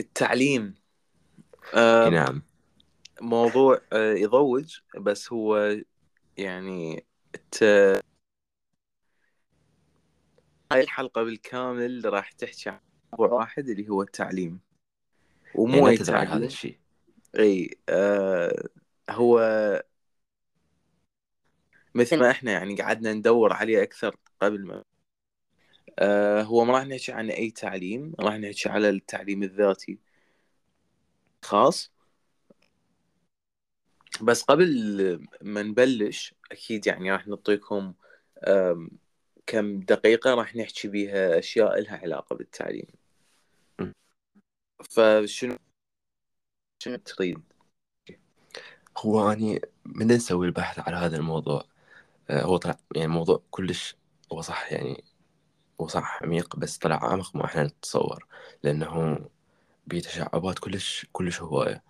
التعليم. اي آه نعم. موضوع آه يضوج بس هو يعني الت... هاي الحلقة بالكامل راح تحكي عن موضوع واحد اللي هو التعليم. ومو أي لا تزرع هذا تعليم. الشيء. إي آه هو مثل ما إحنا يعني قعدنا ندور عليه أكثر قبل ما. آه هو ما راح نحكي عن أي تعليم راح نحكي على التعليم الذاتي خاص. بس قبل ما نبلش أكيد يعني راح نعطيكم كم دقيقة راح نحكي بيها أشياء لها علاقة بالتعليم. فشنو؟ شنو تريد؟ هو أني من نسوي البحث على هذا الموضوع. هو طلع يعني موضوع كلش هو صح يعني هو صح عميق بس طلع أعمق ما إحنا نتصور لأنه بتشعبات كلش كلش هواية.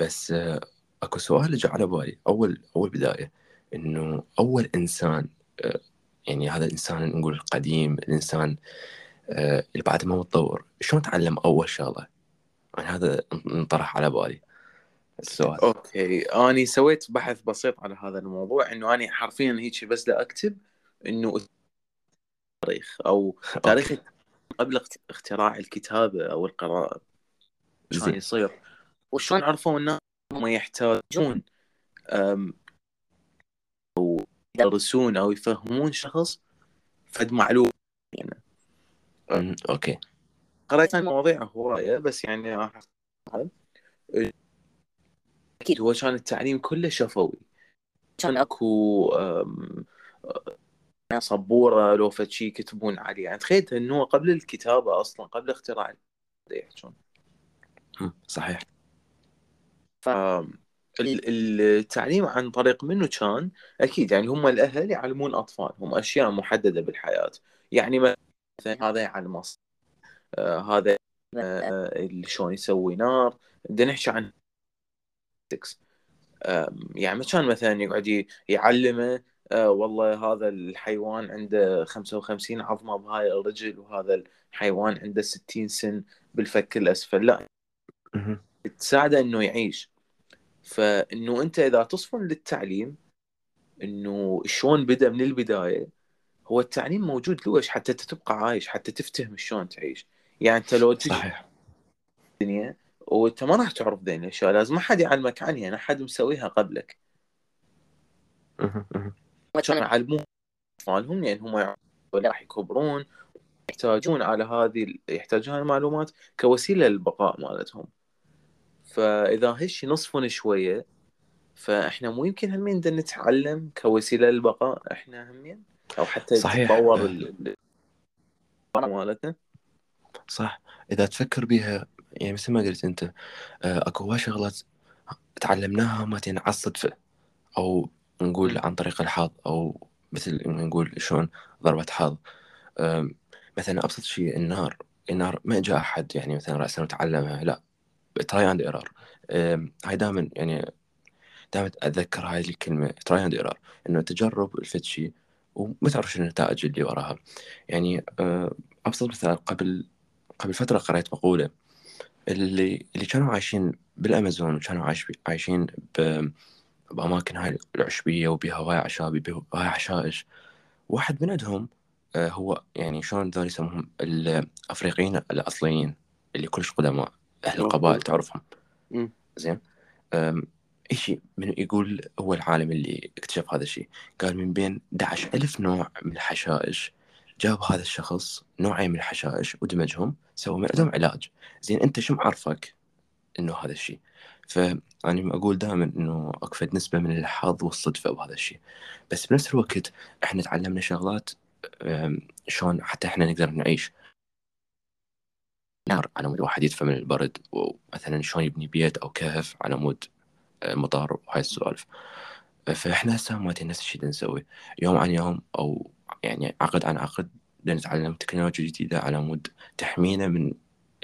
بس آه، أكو سؤال جاء على بالي اول أول بداية إنه أول إنسان آه، يعني هذا الإنسان نقول القديم الإنسان آه، اللي بعد ما متطور شلون تعلم أول شغلة؟ يعني هذا انطرح على بالي. السؤال. okay أني سويت بحث بسيط على هذا الموضوع إنه أني حرفيا هيك بس لا اكتب انه التاريخ أو تاريخ قبل اخت- اختراع الكتابة أو القراءة. كان زين. يصير؟ وشلون عرفوا الناس هم يحتاجون أو يدرسون أو يفهمون شخص فد معلومة يعني okay. قرأت عن مواضيع هواية بس يعني أكيد هو كان التعليم كله شفوي. كان اكو أه، سبورة لو فد شي يكتبون عليه. يعني تخيل إنه قبل الكتابة أصلا قبل اختراع يحجون أمم، صحيح. ف ال- التعليم عن طريق منه كان؟ أكيد يعني هم الأهل يعلمون اطفالهم أشياء محددة بالحياة. يعني مثلا هذا يعلم آه هذا آه اللي شلون يسوي نار. بدنا نحكي عن physics. آم، يعني كان مثلا يقعد يعلمه آه والله هذا الحيوان عنده 55 عظمه بهاي الرجل وهذا الحيوان عنده 60 سن بالفك الأسفل. لا تساعده إنه يعيش. فإنه أنت إذا تصفن للتعليم إنه شلون بدأ من البداية هو التعليم موجود لوش؟ حتى تبقى عايش حتى تفتهم شلون تعيش. يعني أنت لو تجي صحيح. الدنيا وانت ما راح تعرف ذي الاشياء لازم ما حد يعلمك عنها يعني احد مسويها قبلك. كانوا يعلمون أطفالهم يعني هم راح يكبرون يحتاجون على هذه يحتاجون هذه المعلومات كوسيلة للبقاء مالتهم. فإذا هالشي نصفن شوية فإحنا مو يمكن همين نتعلم كوسيلة للبقاء إحنا همين أو حتى صحيح. ال- ال- مالتنا. صح. إذا تفكر بها يعني مثل ما قلت أنت آه، أكو هواي شغلات تعلمناها ما عن الصدفة أو نقول. عن طريق الحظ أو مثل نقول شلون ضربة حظ مثلا أبسط شيء النار النار ما جاء أحد يعني مثلا راسا وتعلمها لا trial and error هاي دائما يعني دائما أتذكر هاي الكلمة trial and error إنه تجرب الفد شيء وما تعرف شنو النتائج اللي وراها. يعني آه، أبسط مثال قبل قبل فترة قرأت مقولة اللي اللي كانوا عايشين بالأمازون وكانوا عايش عايشين ب- بأماكن هاي العشبية وبها هواي عشابي بها هواي حشائش واحد من عندهم آه، هو يعني شلون ذول يسموهم؟ الأفريقيين الأصليين اللي كلش قدماء أهل القبائل تعرفهم. زين؟ إيشي من يقول هو العالم اللي اكتشف هذا الشيء قال من بين 11 ألف نوع من الحشائش جاب هذا الشخص نوعين من الحشائش ودمجهم سوى من عندهم علاج. زين أنت شو معرفك إنه هذا الشيء؟ فأنا أقول دائما إنه أكفت نسبة من الحظ والصدفة بهذا الشيء. بس بنفس الوقت إحنا تعلمنا شغلات شلون حتى إحنا نقدر نعيش. نار على مود واحد يدفى من البرد ومثلا شلون يبني بيت أو كهف على مود آه، مطر وهاي السوالف. فإحنا هسه ما نفس الشيء اللي نسوي. يوم عن يوم أو يعني عقد عن عقد بدنا نتعلم تكنولوجيا جديدة على مود تحمينا من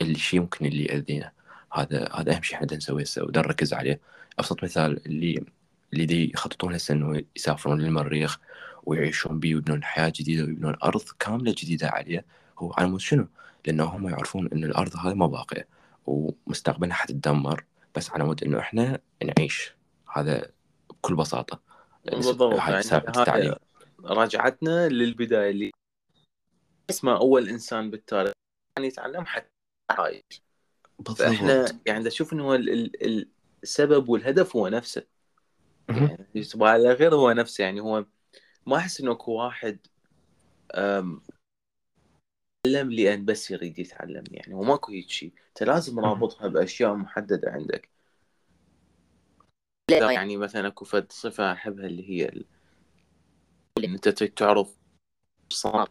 الشيء ممكن اللي يأذينا. هذا هذا أهم شيء إحنا نسويه. هسه ودا نركز عليه. أبسط مثال اللي اللي دي يخططون هسه إنه يسافرون للمريخ ويعيشون به ويبنون حياة جديدة ويبنون أرض كاملة جديدة عليه. هو على مود شنو؟ لأنه هم يعرفون أن الأرض هذه ما باقية ومستقبلها حتتدمر. بس على مود أنه إحنا نعيش. هذا بكل بساطة. بالضبط. يعني رجعتنا للبداية اللي اسمه أول إنسان بالتاريخ. يعني يتعلم حتى عايش. فإحنا بالضبط. يعني دا أشوف إنه ال- ال- السبب والهدف هو نفسه. يعني على غير هو نفسه. يعني هو ما أحس إنه اكو واحد أم، يتعلم لأن بس يريد يتعلم. يعني هو ماكو هيك شيء. أنت لازم. رابطها بأشياء محددة عندك. يعني مثلا أكو فد صفة أحبها اللي هي أنت تريد تعرف صار.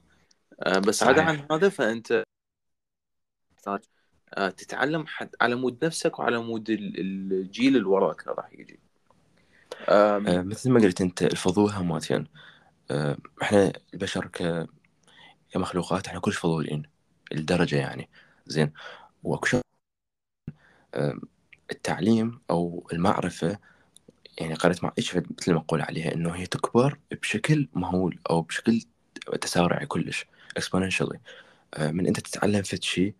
آه، بس عدا عن هذا فأنت تحتاج آه، تتعلم حتى على مود نفسك وعلى مود ال- الجيل اللي وراك راح يجي. آه، مثل ما قلت أنت الفضول هماتين آه، إحنا البشر ك... كمخلوقات إحنا كلش فضولين الدرجة يعني. زين. آه، التعليم أو المعرفة يعني قرأت مع إيش مثل أقول عليها إنه هي تكبر بشكل مهول أو بشكل تسارعي كلش exponentially. آه، من أنت تتعلم فد شيء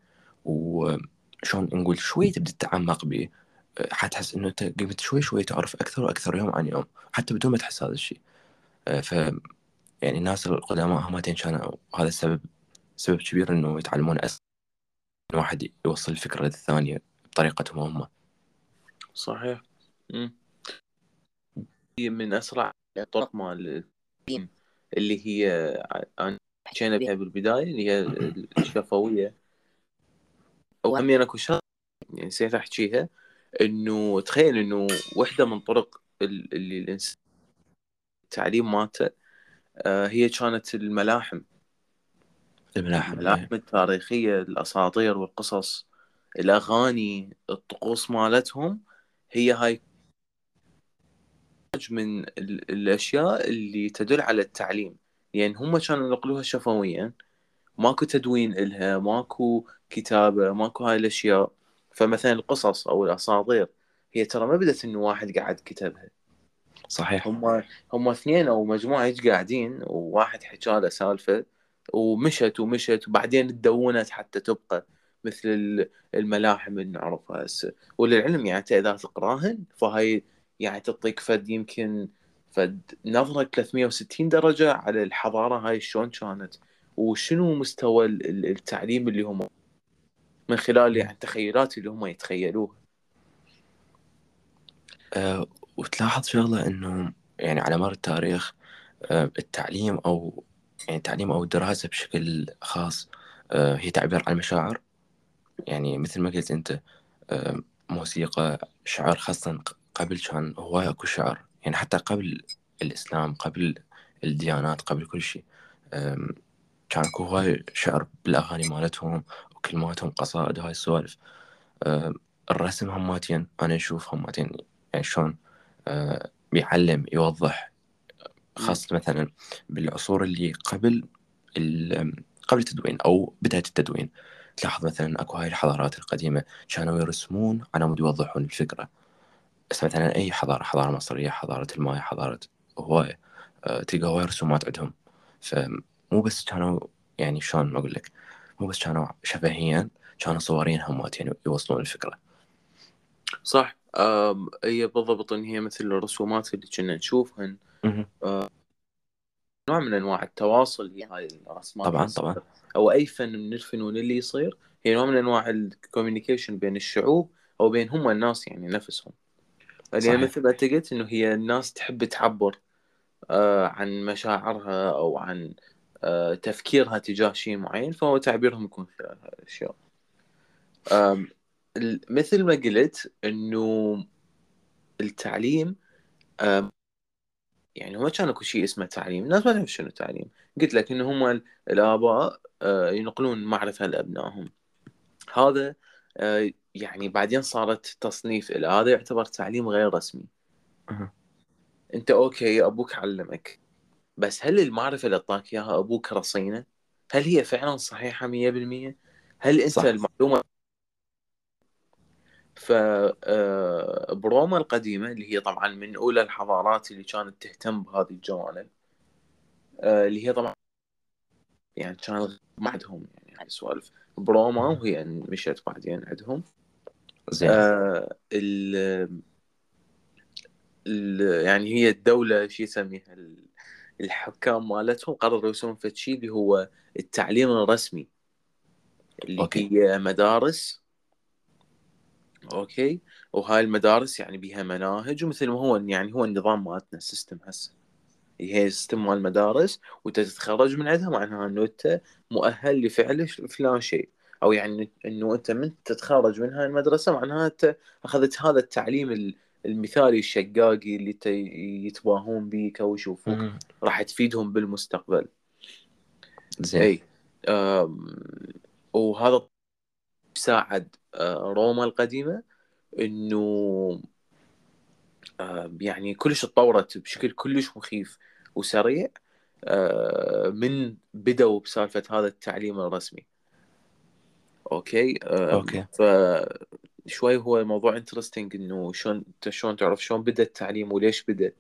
وشلون نقول شوي تبدأ تتعمق به آه، حتحس إنه أنت قمت شوي شوي تعرف أكثر وأكثر يوم عن يوم حتى بدون ما تحس هذا الشيء آه، ف يعني الناس القدماء همتين كانوا هذا السبب سبب كبير إنه يتعلمون إن واحد يوصل الفكرة للثانية بطريقتهم هم. صحيح. مم. هي من أسرع الطرق مال اللي هي حكينا بها بالبداية اللي هي الشفوية. وهم اكو شغله يعني نسيت أحكيها إنه تخيل إنه وحدة من طرق ال- اللي الإنسان التعليم مالته آه، هي كانت الملاحم. الملاحم الملاحم التاريخية الأساطير والقصص الأغاني الطقوس مالتهم هي هاي من ال- الأشياء اللي تدل على التعليم. يعني هم كانوا ينقلوها شفويا. ماكو تدوين إلها ماكو كتابة ماكو هاي الأشياء. فمثلا القصص أو الأساطير هي ترى ما بدت إنه واحد قاعد كتبها. صحيح. هم هم اثنين أو مجموعة هيك قاعدين وواحد حكى له سالفة ومشت ومشت وبعدين تدونت حتى تبقى مثل ال- الملاحم اللي نعرفها هسه. وللعلم يعني انت إذا تقراهن فهي يعني تعطيك فد يمكن فد نظرة 360 درجة على الحضارة هاي شلون كانت؟ وشنو مستوى ال- ال- التعليم اللي هم من خلال يعني التخيلات اللي هم يتخيلوها؟ أه وتلاحظ شغلة إنه يعني على مر التاريخ أه التعليم أو يعني التعليم أو الدراسة بشكل خاص أه هي تعبير عن المشاعر يعني مثل ما قلت أنت أه موسيقى شعر خاصة قبل كان هواي أكو شعر. يعني حتى قبل الإسلام قبل الديانات قبل كل شيء كان اكو هواي شعر بالأغاني مالتهم وكلماتهم قصائد وهاي السوالف. الرسم هماتين أنا أشوف هماتين يعني شلون أه، بيعلم يوضح. خاصة مثلا بالعصور اللي قبل قبل التدوين أو بداية التدوين. تلاحظ مثلا اكو هاي الحضارات القديمة كانوا يرسمون على مود يوضحون الفكرة. بس مثلا أي حضارة؟ حضارة مصرية حضارة المايا حضارة هواية أه، تلقى هواي رسومات عندهم فمو بس كانوا يعني شلون أقول لك مو بس كانوا شفهيا كانوا صورين همات يعني يوصلون الفكرة. صح. هي بالضبط إن هي مثل الرسومات اللي كنا نشوفهن. مهم. نوع من أنواع التواصل هي هاي الرسمات طبعا طبعا. أو أي فن من الفنون اللي يصير هي نوع من أنواع الكوميونيكيشن بين الشعوب أو بين هم الناس يعني نفسهم. لأن صحيح. مثل ما قلت إنه هي الناس تحب تعبر آه، عن مشاعرها أو عن آه، تفكيرها تجاه شيء معين فهو تعبيرهم يكون خلال هاي الاشياء مثل ما قلت إنه التعليم يعني هو كان أكو شيء اسمه تعليم الناس ما تعرف شنو تعليم. قلت لك إنه هم ال- الآباء آه، ينقلون معرفة لأبنائهم. هذا يعني بعدين صارت تصنيف إلى هذا يعتبر تعليم غير رسمي. مهم. أنت أوكي أبوك علمك بس هل المعرفة اللي أعطاك إياها أبوك رصينة؟ هل هي فعلا صحيحة 100% هل أنت صح. المعلومة؟ ف آه، بروما القديمة اللي هي طبعا من أولى الحضارات اللي كانت تهتم بهذه الجوانب آه، اللي هي طبعا يعني كان ما عندهم يعني. هاي السوالف بروما وهي مشت بعدين عندهم. زين. آه ال ال- يعني هي الدولة شو يسميها؟ ال- الحكام مالتهم قرروا يسوون فد شيء اللي هو التعليم الرسمي. اللي okay. هي مدارس. okay. وهاي المدارس يعني بيها مناهج ومثل ما هو يعني هو النظام مالتنا ال system هسه. هي system مال المدارس وانت تتخرج من عندها معناها إنه أنت مؤهل لفعل فلان شيء. أو يعني إنه أنت من تتخرج من هاي المدرسة معناها أنت أخذت هذا التعليم ال- المثالي الشقاقي اللي يتباهون بيك أو يشوفوك. راح تفيدهم بالمستقبل. زين. إي. وهذا ساعد آه، روما القديمة إنه يعني كلش تطورت بشكل كلش مخيف. وسريع آه، من بدأوا بسالفة هذا التعليم الرسمي. okay؟ آم، okay. ف شوي هو موضوع interesting إنه شلون أنت شلون تعرف شلون بدأ التعليم وليش بدأ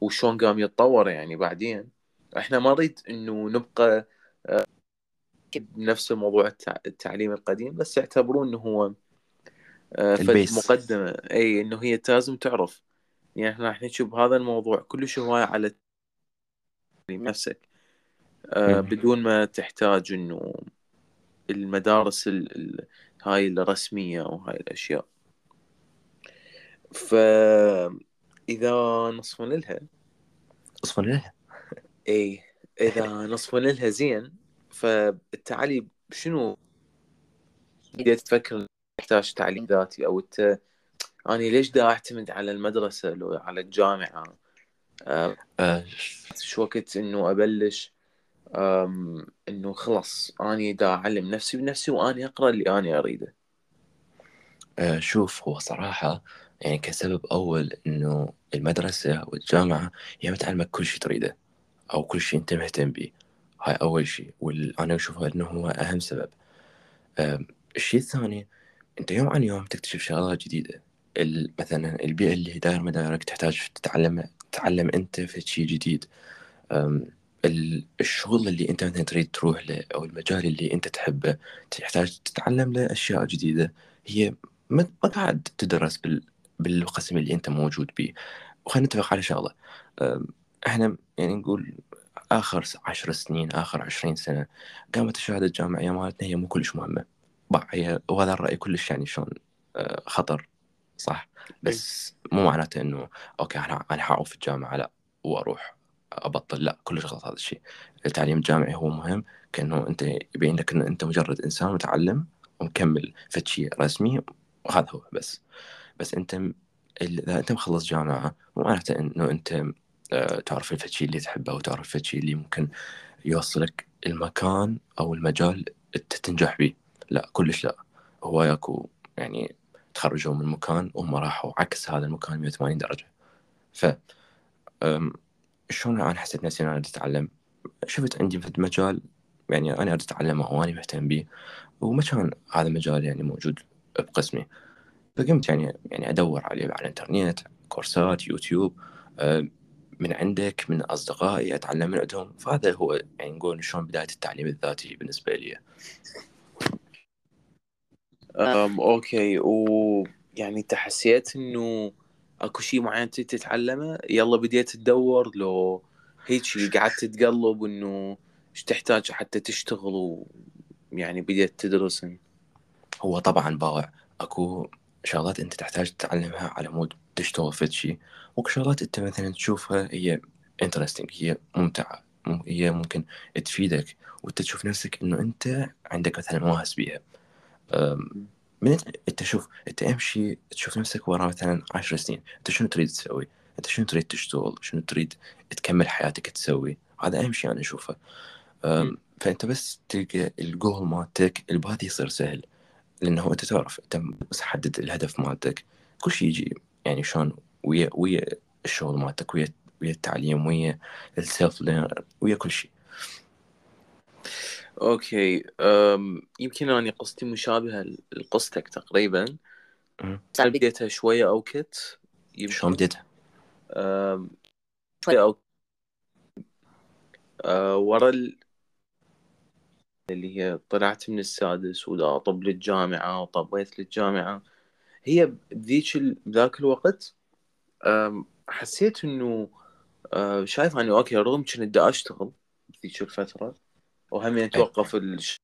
وشلون قام يتطور يعني بعدين. إحنا ما نريد إنه نبقى آه، بنفس الموضوع التع- التعليم القديم بس يعتبرون إنه هو آه،. مقدمة. إي إنه هي لازم تعرف. يعني إحنا راح نحكي بهذا الموضوع كلش هواية على نفسك آه،. بدون ما تحتاج إنه المدارس ال... هاي الرسمية وهاي الأشياء. فاذا نصفن لها. اصبر لها. إي إذا نصفن لها زين فالتعليم شنو بديت تفكر تحتاج تعليم ذاتي أو انت أنا ليش دا أعتمد على المدرسة لو على الجامعة؟ آه، شو وقت إنه أبلش؟ إنه خلص أني دا أعلم نفسي بنفسي وأني أقرأ اللي أني أريده. آه، شوف هو صراحة يعني كسبب أول إنه المدرسة والجامعة هي بتعلمك كل شيء تريده أو كل شيء أنت مهتم به. هاي أول شيء وأنا أشوفه إنه هو أهم سبب. الشيء الثاني أنت يوم عن يوم تكتشف شغلات جديدة. مثلا البيئة اللي داير مدارك تحتاج تتعلم تتعلم أنت في شيء جديد. الشغل اللي أنت مثلا تريد تروح له أو المجال اللي أنت تحبه تحتاج تتعلم له أشياء جديدة. هي ما قاعد تدرس بال بالقسم اللي أنت موجود به وخلينا نتفق على شغلة. أم، إحنا يعني نقول آخر س- عشر سنين آخر عشرين سنة قامت الشهادة الجامعية مالتنا هي مو كلش هي وهذا الرأي كلش يعني شلون آه، خطر. صح. بس مو معناته إنه أوكي أنا أنا حأعوف في الجامعة لا وأروح أبطل لا كلش غلط هذا الشيء. التعليم الجامعي هو مهم كأنه أنت يبين لك إنه أنت مجرد إنسان متعلم ومكمل في شيء رسمي وهذا هو بس. بس أنت إذا أنت مخلص جامعة مو معناته إنه أنت آه، تعرف الفتشي اللي تحبه وتعرف الفتشي اللي ممكن يوصلك المكان أو المجال تنجح به لا كلش لا. هو ياكو يعني تخرجوا من مكان وهم راحوا عكس هذا المكان 180 درجة. ف شلون أنا حسيت نفسي أنا أتعلم؟ شفت عندي في مجال يعني أنا أريد أتعلمه واني مهتم به وما كان هذا المجال يعني موجود بقسمي. فقمت يعني يعني أدور عليه على الإنترنت كورسات يوتيوب من عندك من أصدقائي أتعلم من عندهم. فهذا هو يعني نقول شلون بداية التعليم الذاتي بالنسبة لي. أم أوكي ويعني أنت حسيت إنه أكو شيء معين تتعلمه؟ يلا بديت تدور لو هيك قعدت تتقلب إنه إيش تحتاج حتى تشتغل ويعني بديت تدرس هو طبعا باوع. أكو شغلات أنت تحتاج تتعلمها على مود تشتغل في شيء وأكو شغلات أنت مثلا تشوفها هي interesting هي ممتعة مم- هي ممكن تفيدك وأنت تشوف نفسك إنه أنت عندك مثلا مواهب بيها. من انت, شوف أنت أهم شيء تشوف نفسك ورا مثلا عشر سنين أنت شنو تريد تسوي؟ أنت شنو تريد تشتغل؟ شنو تريد تكمل حياتك تسوي؟ هذا أهم شيء أنا أشوفه. فأنت بس تلقى الجول مالتك الباقي يصير سهل لأنه أنت تعرف أنت بس حدد الهدف مالتك. كل شيء يجي يعني شلون ويا ويا الشغل مالتك ويا ويا التعليم ويا ال self ويا كل شيء okay أم يمكن أني قصتي مشابهة لقصتك تقريبا. بس بديتها شوية أوكورد يمكن. شلون بديتها؟ أم، شوية أو آه ورا ال... اللي هي طلعت من السادس ودا طب للجامعة وطبيت للجامعة. هي بذيك ال... بذاك الوقت حسيت إنه آه، شايف إنه أوكي رغم كنت دا أشتغل بذيك الفترة وهم يعني توقف الش...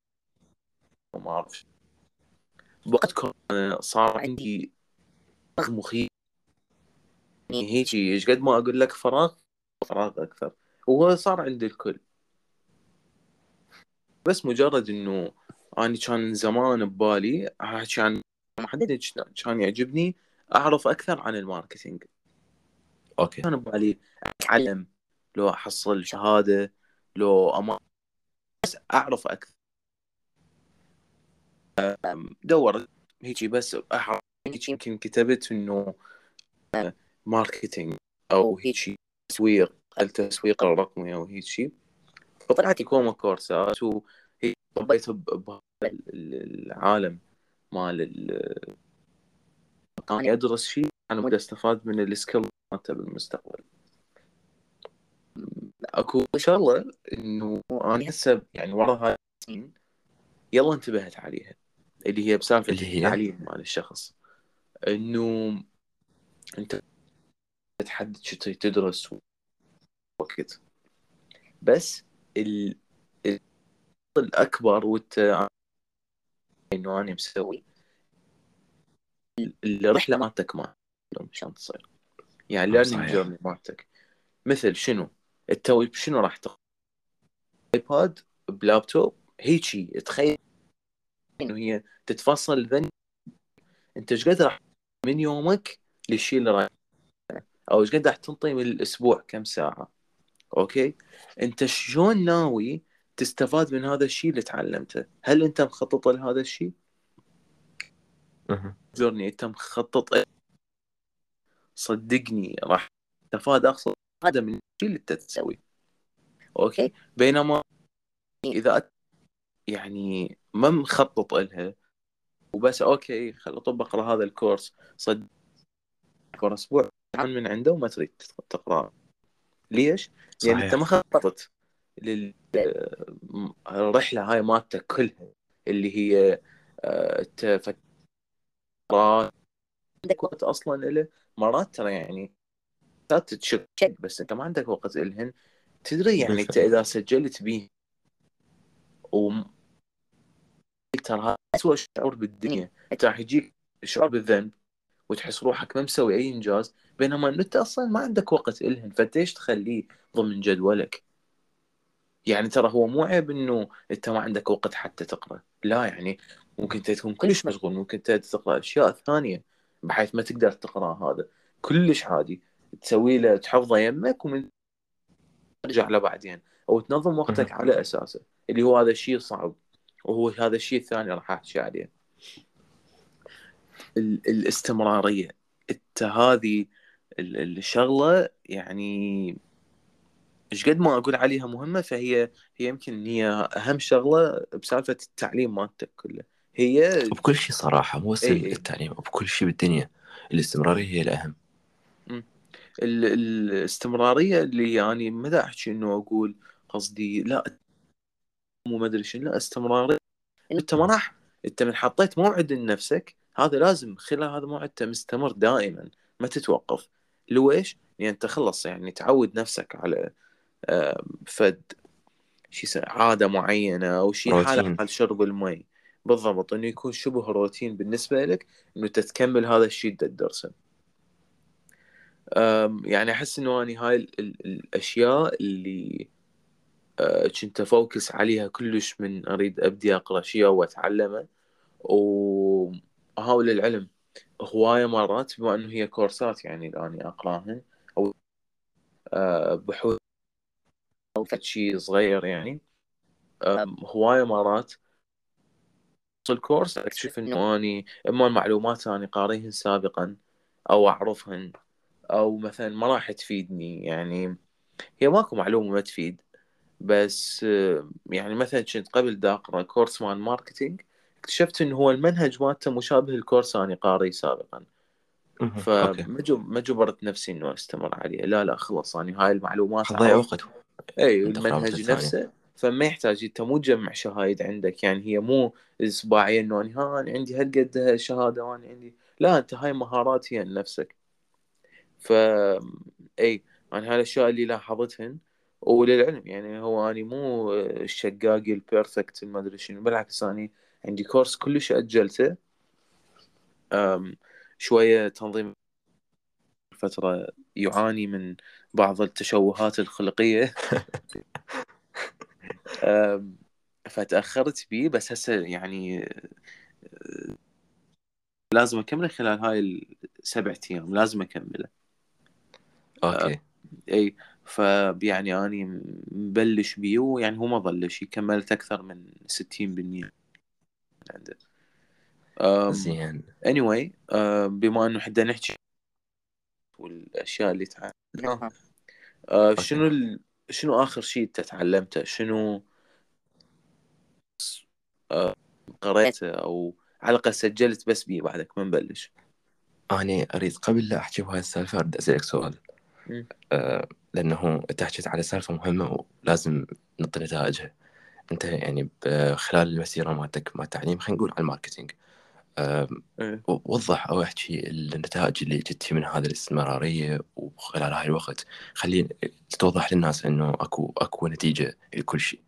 وما اعرف. بوقت كورونا صار عندي فراغ مخيف. يعني هيجي إيش قد ما أقول لك فراغ فراغ أكثر. وهو صار عند الكل. بس مجرد إنه أنا كان زمان ببالي احكي عن محدد كان يعجبني أعرف أكثر عن ال marketing. okay. كان ببالي أتعلم لو أحصل شهادة لو أما بس أعرف أكثر. أم، دورت هيجي بس أحرق. هيجي يمكن كتبت إنه آه، marketing أو هيجي تسويق التسويق الرقمي أو هيجي. فطلعت كومة كورسات وهي طبيت ب- بهذا العالم مال ال- كان يدرس شيء. أنا مدى أستفاد من ال skill مالته بالمستقبل. أكو شغلة إنه أنا هسه يعني ورا هاي السنين يلا انتبهت عليها اللي هي بسالفة اللي هي؟ التعليم مال الشخص. إنه أنت تحدد شتدرس وقت بس ال... ال- الأكبر وانت إنه أنا مسوي ال- الرحلة مالتك ما شلون تصير؟ يعني آه، ال learning صحيح. journey مالتك. مثل شنو؟ ال tool شنو راح تاخذ ايباد لابتوب هيجي تخيل. انه هي تتفصل ذن انت إيش قد راح من يومك للشيء اللي راح أو إيش قد راح تنطي من الأسبوع؟ كم ساعة؟ okay؟ انت شلون ناوي تستفاد من هذا الشيء اللي تعلمته؟ هل انت مخطط لهذا الشيء؟ مهم. journey انت مخطط صدقني راح تستفاد اقصى هذا من الشيء اللي انت تسويه. okay؟ بينما إذا أت- يعني ما مخطط لها وبس okay خل اطبق هذا الكورس. صدق أسبوع عن من عنده وما تريد تقرا ليش؟ لأن أنت صحيح. ما خططت للرحله هاي مالتك كلها اللي هي آه، تفكر عندك وقت أصلا له مرات ترى يعني تشك بس انت ما عندك وقت لهن تدري يعني انت. إذا سجلت بيه و ترى هذا اسوء شعور بالدنيا. أنت راح يجيك شعور بالذنب وتحس روحك ما مسوي أي إنجاز بينما أنت أصلا ما عندك وقت لهن فانت إيش تخليه ضمن جدولك؟ يعني ترى هو مو عيب إنه أنت ما عندك وقت حتى تقرأ. لا يعني ممكن أنت تكون كلش مشغول ممكن أنت تقرأ أشياء ثانية بحيث ما تقدر تقرأ هذا. كلش عادي. تسوي له تحفظه يمك ومن ترجع له بعدين أو تنظم وقتك على أساسه. اللي هو هذا الشيء صعب. وهو هذا الشيء الثاني راح أحكي عليه. ال- الاستمرارية. أنت هذه ال- الشغلة يعني إيش قد ما أقول عليها مهمة فهي هي يمكن هي أهم شغلة بسالفة التعليم مالتك كله. هي وبكل شيء صراحة مو بس إي إي. التعليم وبكل شيء بالدنيا. الاستمرارية هي الأهم. ال- الاستمرارية اللي يعني ما دا احكي انه أقول قصدي لا مو ما أدري شنو لا استمرارية. أنت ما راح أنت من حطيت موعد لنفسك هذا لازم خلال هذا الموعد أنت مستمر دائما ما تتوقف. لو إيش؟ يعني أنت خلص يعني تعود نفسك على آه، فد شي اسمه عادة معينة أو شيء. حاله حال شرب المي. بالضبط إنه يكون شبه روتين بالنسبة لك إنه تتكمل هذا الشيء تدرسه. يعني أحس إنه اني هاي ال- ال- الأشياء اللي أه، كنت أ focus عليها كلش من أريد أبدي أقرأ شيء واتعلمه واحاول العلم هواية مرات بما إنه هي كورسات يعني الان اقراهن أو أه، بحوث أو شيء صغير يعني. هواية مرات الكورس أكتشف إنه أني إما المعلومات أني قاريهن سابقا أو أعرفهن. أو مثلا ما راح تفيدني يعني هي ماكو معلومة ما تفيد بس يعني مثلا كنت قبل دا أقرأ كورس مال marketing اكتشفت إنه هو المنهج مالته مشابه الكورس اني قاري سابقا. فما جبرت نفسي إنه أستمر عليه. لا لا خلص اني هاي المعلومات عرفت- وقت. إي المنهج. نفسه فما يحتاج أنت مو تجمع شهايد عندك. يعني هي مو اسبوعيا إنه أنا ها عندي هالقد شهادة وأنا عندي لا أنت هاي مهارات هي لنفسك. ف اي أنا هاي الأشياء اللي لاحظتهن وللعلم يعني هو اني مو الشقاقي البيرفكت ما أدري شنو بالعكس اني عندي كورس كلش أجلته شوية تنظيم فترة يعاني من بعض التشوهات الخلقية. فتأخرت بيه بس هسه يعني أه، لازم أكمله خلال هاي السبع أيام لازم أكمله. okay. اي فيعني أني مبلش بيه ويعني هو ما ظلش كملت أكثر من 60% عنده زين. anyway أه، بما أنه حدا نحكي والأشياء اللي تعلمناها شنو ال... شنو آخر شيء أنت تعلمته؟ شنو؟ أه، قريته أو على الأقل سجلت بس بيه بعدك ما نبلش. أنا أريد قبل لا أحكي بهاي السالفة أريد أسألك سؤال. آه لأنه أنت حكيت على سالفة مهمة ولازم نعطي نتائجها أنت يعني خلال المسيرة مالتك مع التعليم خلينا نقول على ال marketing. آه إيه. وضح أو احكي النتائج اللي جت من هذه الاستمرارية وخلال هاي الوقت. خلي توضح للناس إنه أكو أكو نتيجة لكل شيء.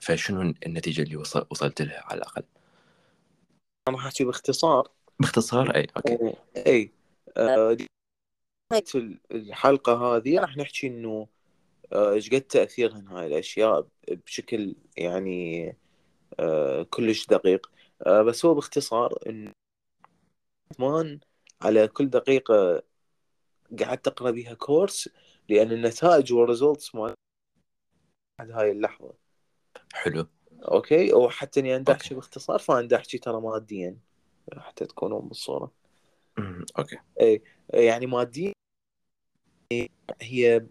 فشنو النتيجة اللي وصل وصلت لها على الأقل؟ أنا راح أحكي باختصار. باختصار؟ أي okay. اي آه، دي- الحلقة هذه راح نحكي إنه آه، إيش قد تأثيرهن هاي الأشياء بشكل يعني آه، كلش دقيق. آه، بس هو باختصار انه مان على كل دقيقة قعدت اقرا بيها كورس لأن النتائج وال results مال بعد هاي اللحظة. حلو. okay؟ وحتى إني. أحكي باختصار فانا أحكي ترى ماديا حتى تكونون بالصورة. أمم، okay. يعني ماديا هي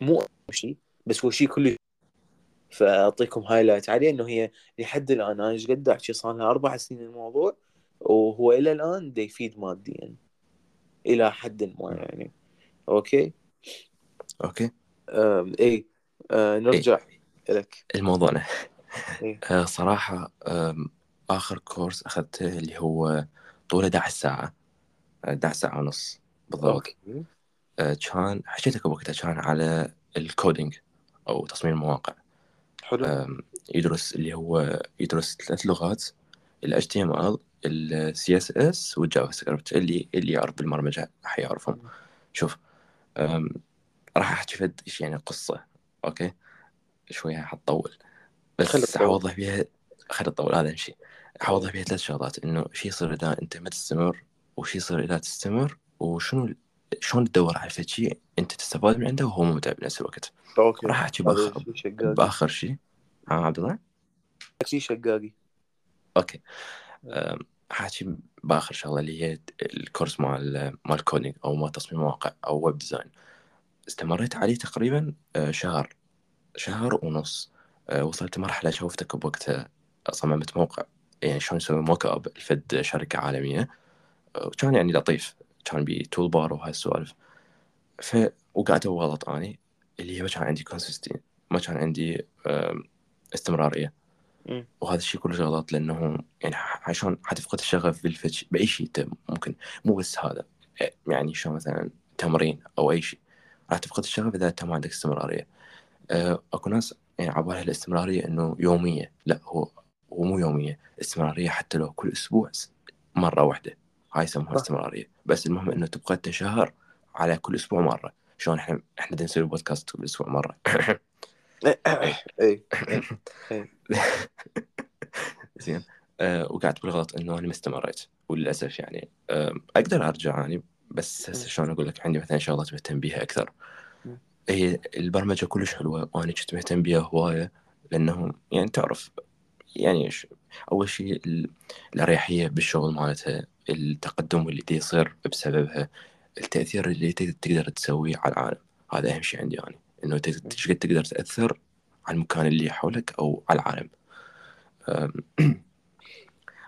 مو شيء بس هو شيء كله. فأعطيكم highlight عليه إنه هي لحد الآن أنا إيش قد أحكي صار لها أربع سنين الموضوع وهو إلى الآن دا يفيد ماديا. إلى حد ما يعني. okay? okay. أم اي أه نرجع لك الموضوعنا إيه. صراحة آم، آخر كورس أخذته اللي هو طوله 11 ساعة. آه، 11 ساعة ونص بالضبط. okay. آه، كان حكيتك وقتها كان على ال coding أو تصميم المواقع. حلو. يدرس اللي هو يدرس ثلاث لغات ال HTML ال CSS وال JavaScript اللي اللي يعرف بالبرمجة راح يعرفهم. شوف راح أحكي فد إيش يعني قصة okay? شوية حتطول. بس. حوضح بيها خلي تطول هذا شيء. حوضح بيها ثلاث شغلات إنه شو يصير إذا أنت ما تستمر وش يصير إذا تستمر وشنو شلون تدور على شيء انت تستفاد من عنده وهو ممتع بنفس الوقت. okay. راح أحكي شقاقي. بآخر شيء ها عبد الله؟ شيء شقاقي. okay. أم، حاحكي بآخر شغلة اللي هي الكورس مال مال coding أو مال تصميم مواقع أو web design استمريت عليه تقريبا آه، شهر. شهر ونص. آه، وصلت مرحلة شوفتك بوقتها صممت موقع يعني شلون نسوي mock up لفد شركة عالمية. آه، وكان يعني لطيف. كان بي tool bar وهاي السوالف ف وقعدت غلط أني اللي هي ما كان عندي consistent ما كان عندي استمرارية. وهذا الشيء كله غلط لأنه يعني عشان حتفقد الشغف بالفتش بأي شيء أنت ممكن مو بس هذا. يعني شلون مثلا تمرين أو أي شيء راح تفقد الشغف إذا أنت ما عندك استمرارية. آه، أكو ناس يعني عبالها الاستمرارية إنه يومية. لا هو هو مو يومية. استمرارية حتى لو كل أسبوع مرة واحدة. هاي يسموها. استمرارية. بس المهم إنه تبقى انت شهر على كل أسبوع مرة. شلون إحنا إحنا نسوي بودكاست كل أسبوع مرة. زين. أه وقعدت بالغلط إنه أنا ما استمريت. وللأسف يعني أه أقدر أرجع يعني بس هسه. شلون أقول لك عندي مثلا شغلات مهتم بيها أكثر. هي البرمجة كلش حلوة وأنا كنت مهتم بيها هواية لأنه يعني تعرف يعني أول شيء ال- الأريحية بالشغل مالتها التقدم اللي يصير بسببها التأثير اللي تقدر تقدر تسويه على العالم. هذا أهم شيء عندي أنا إنه تقدر إيش قد تقدر تأثر على المكان اللي حولك أو على العالم.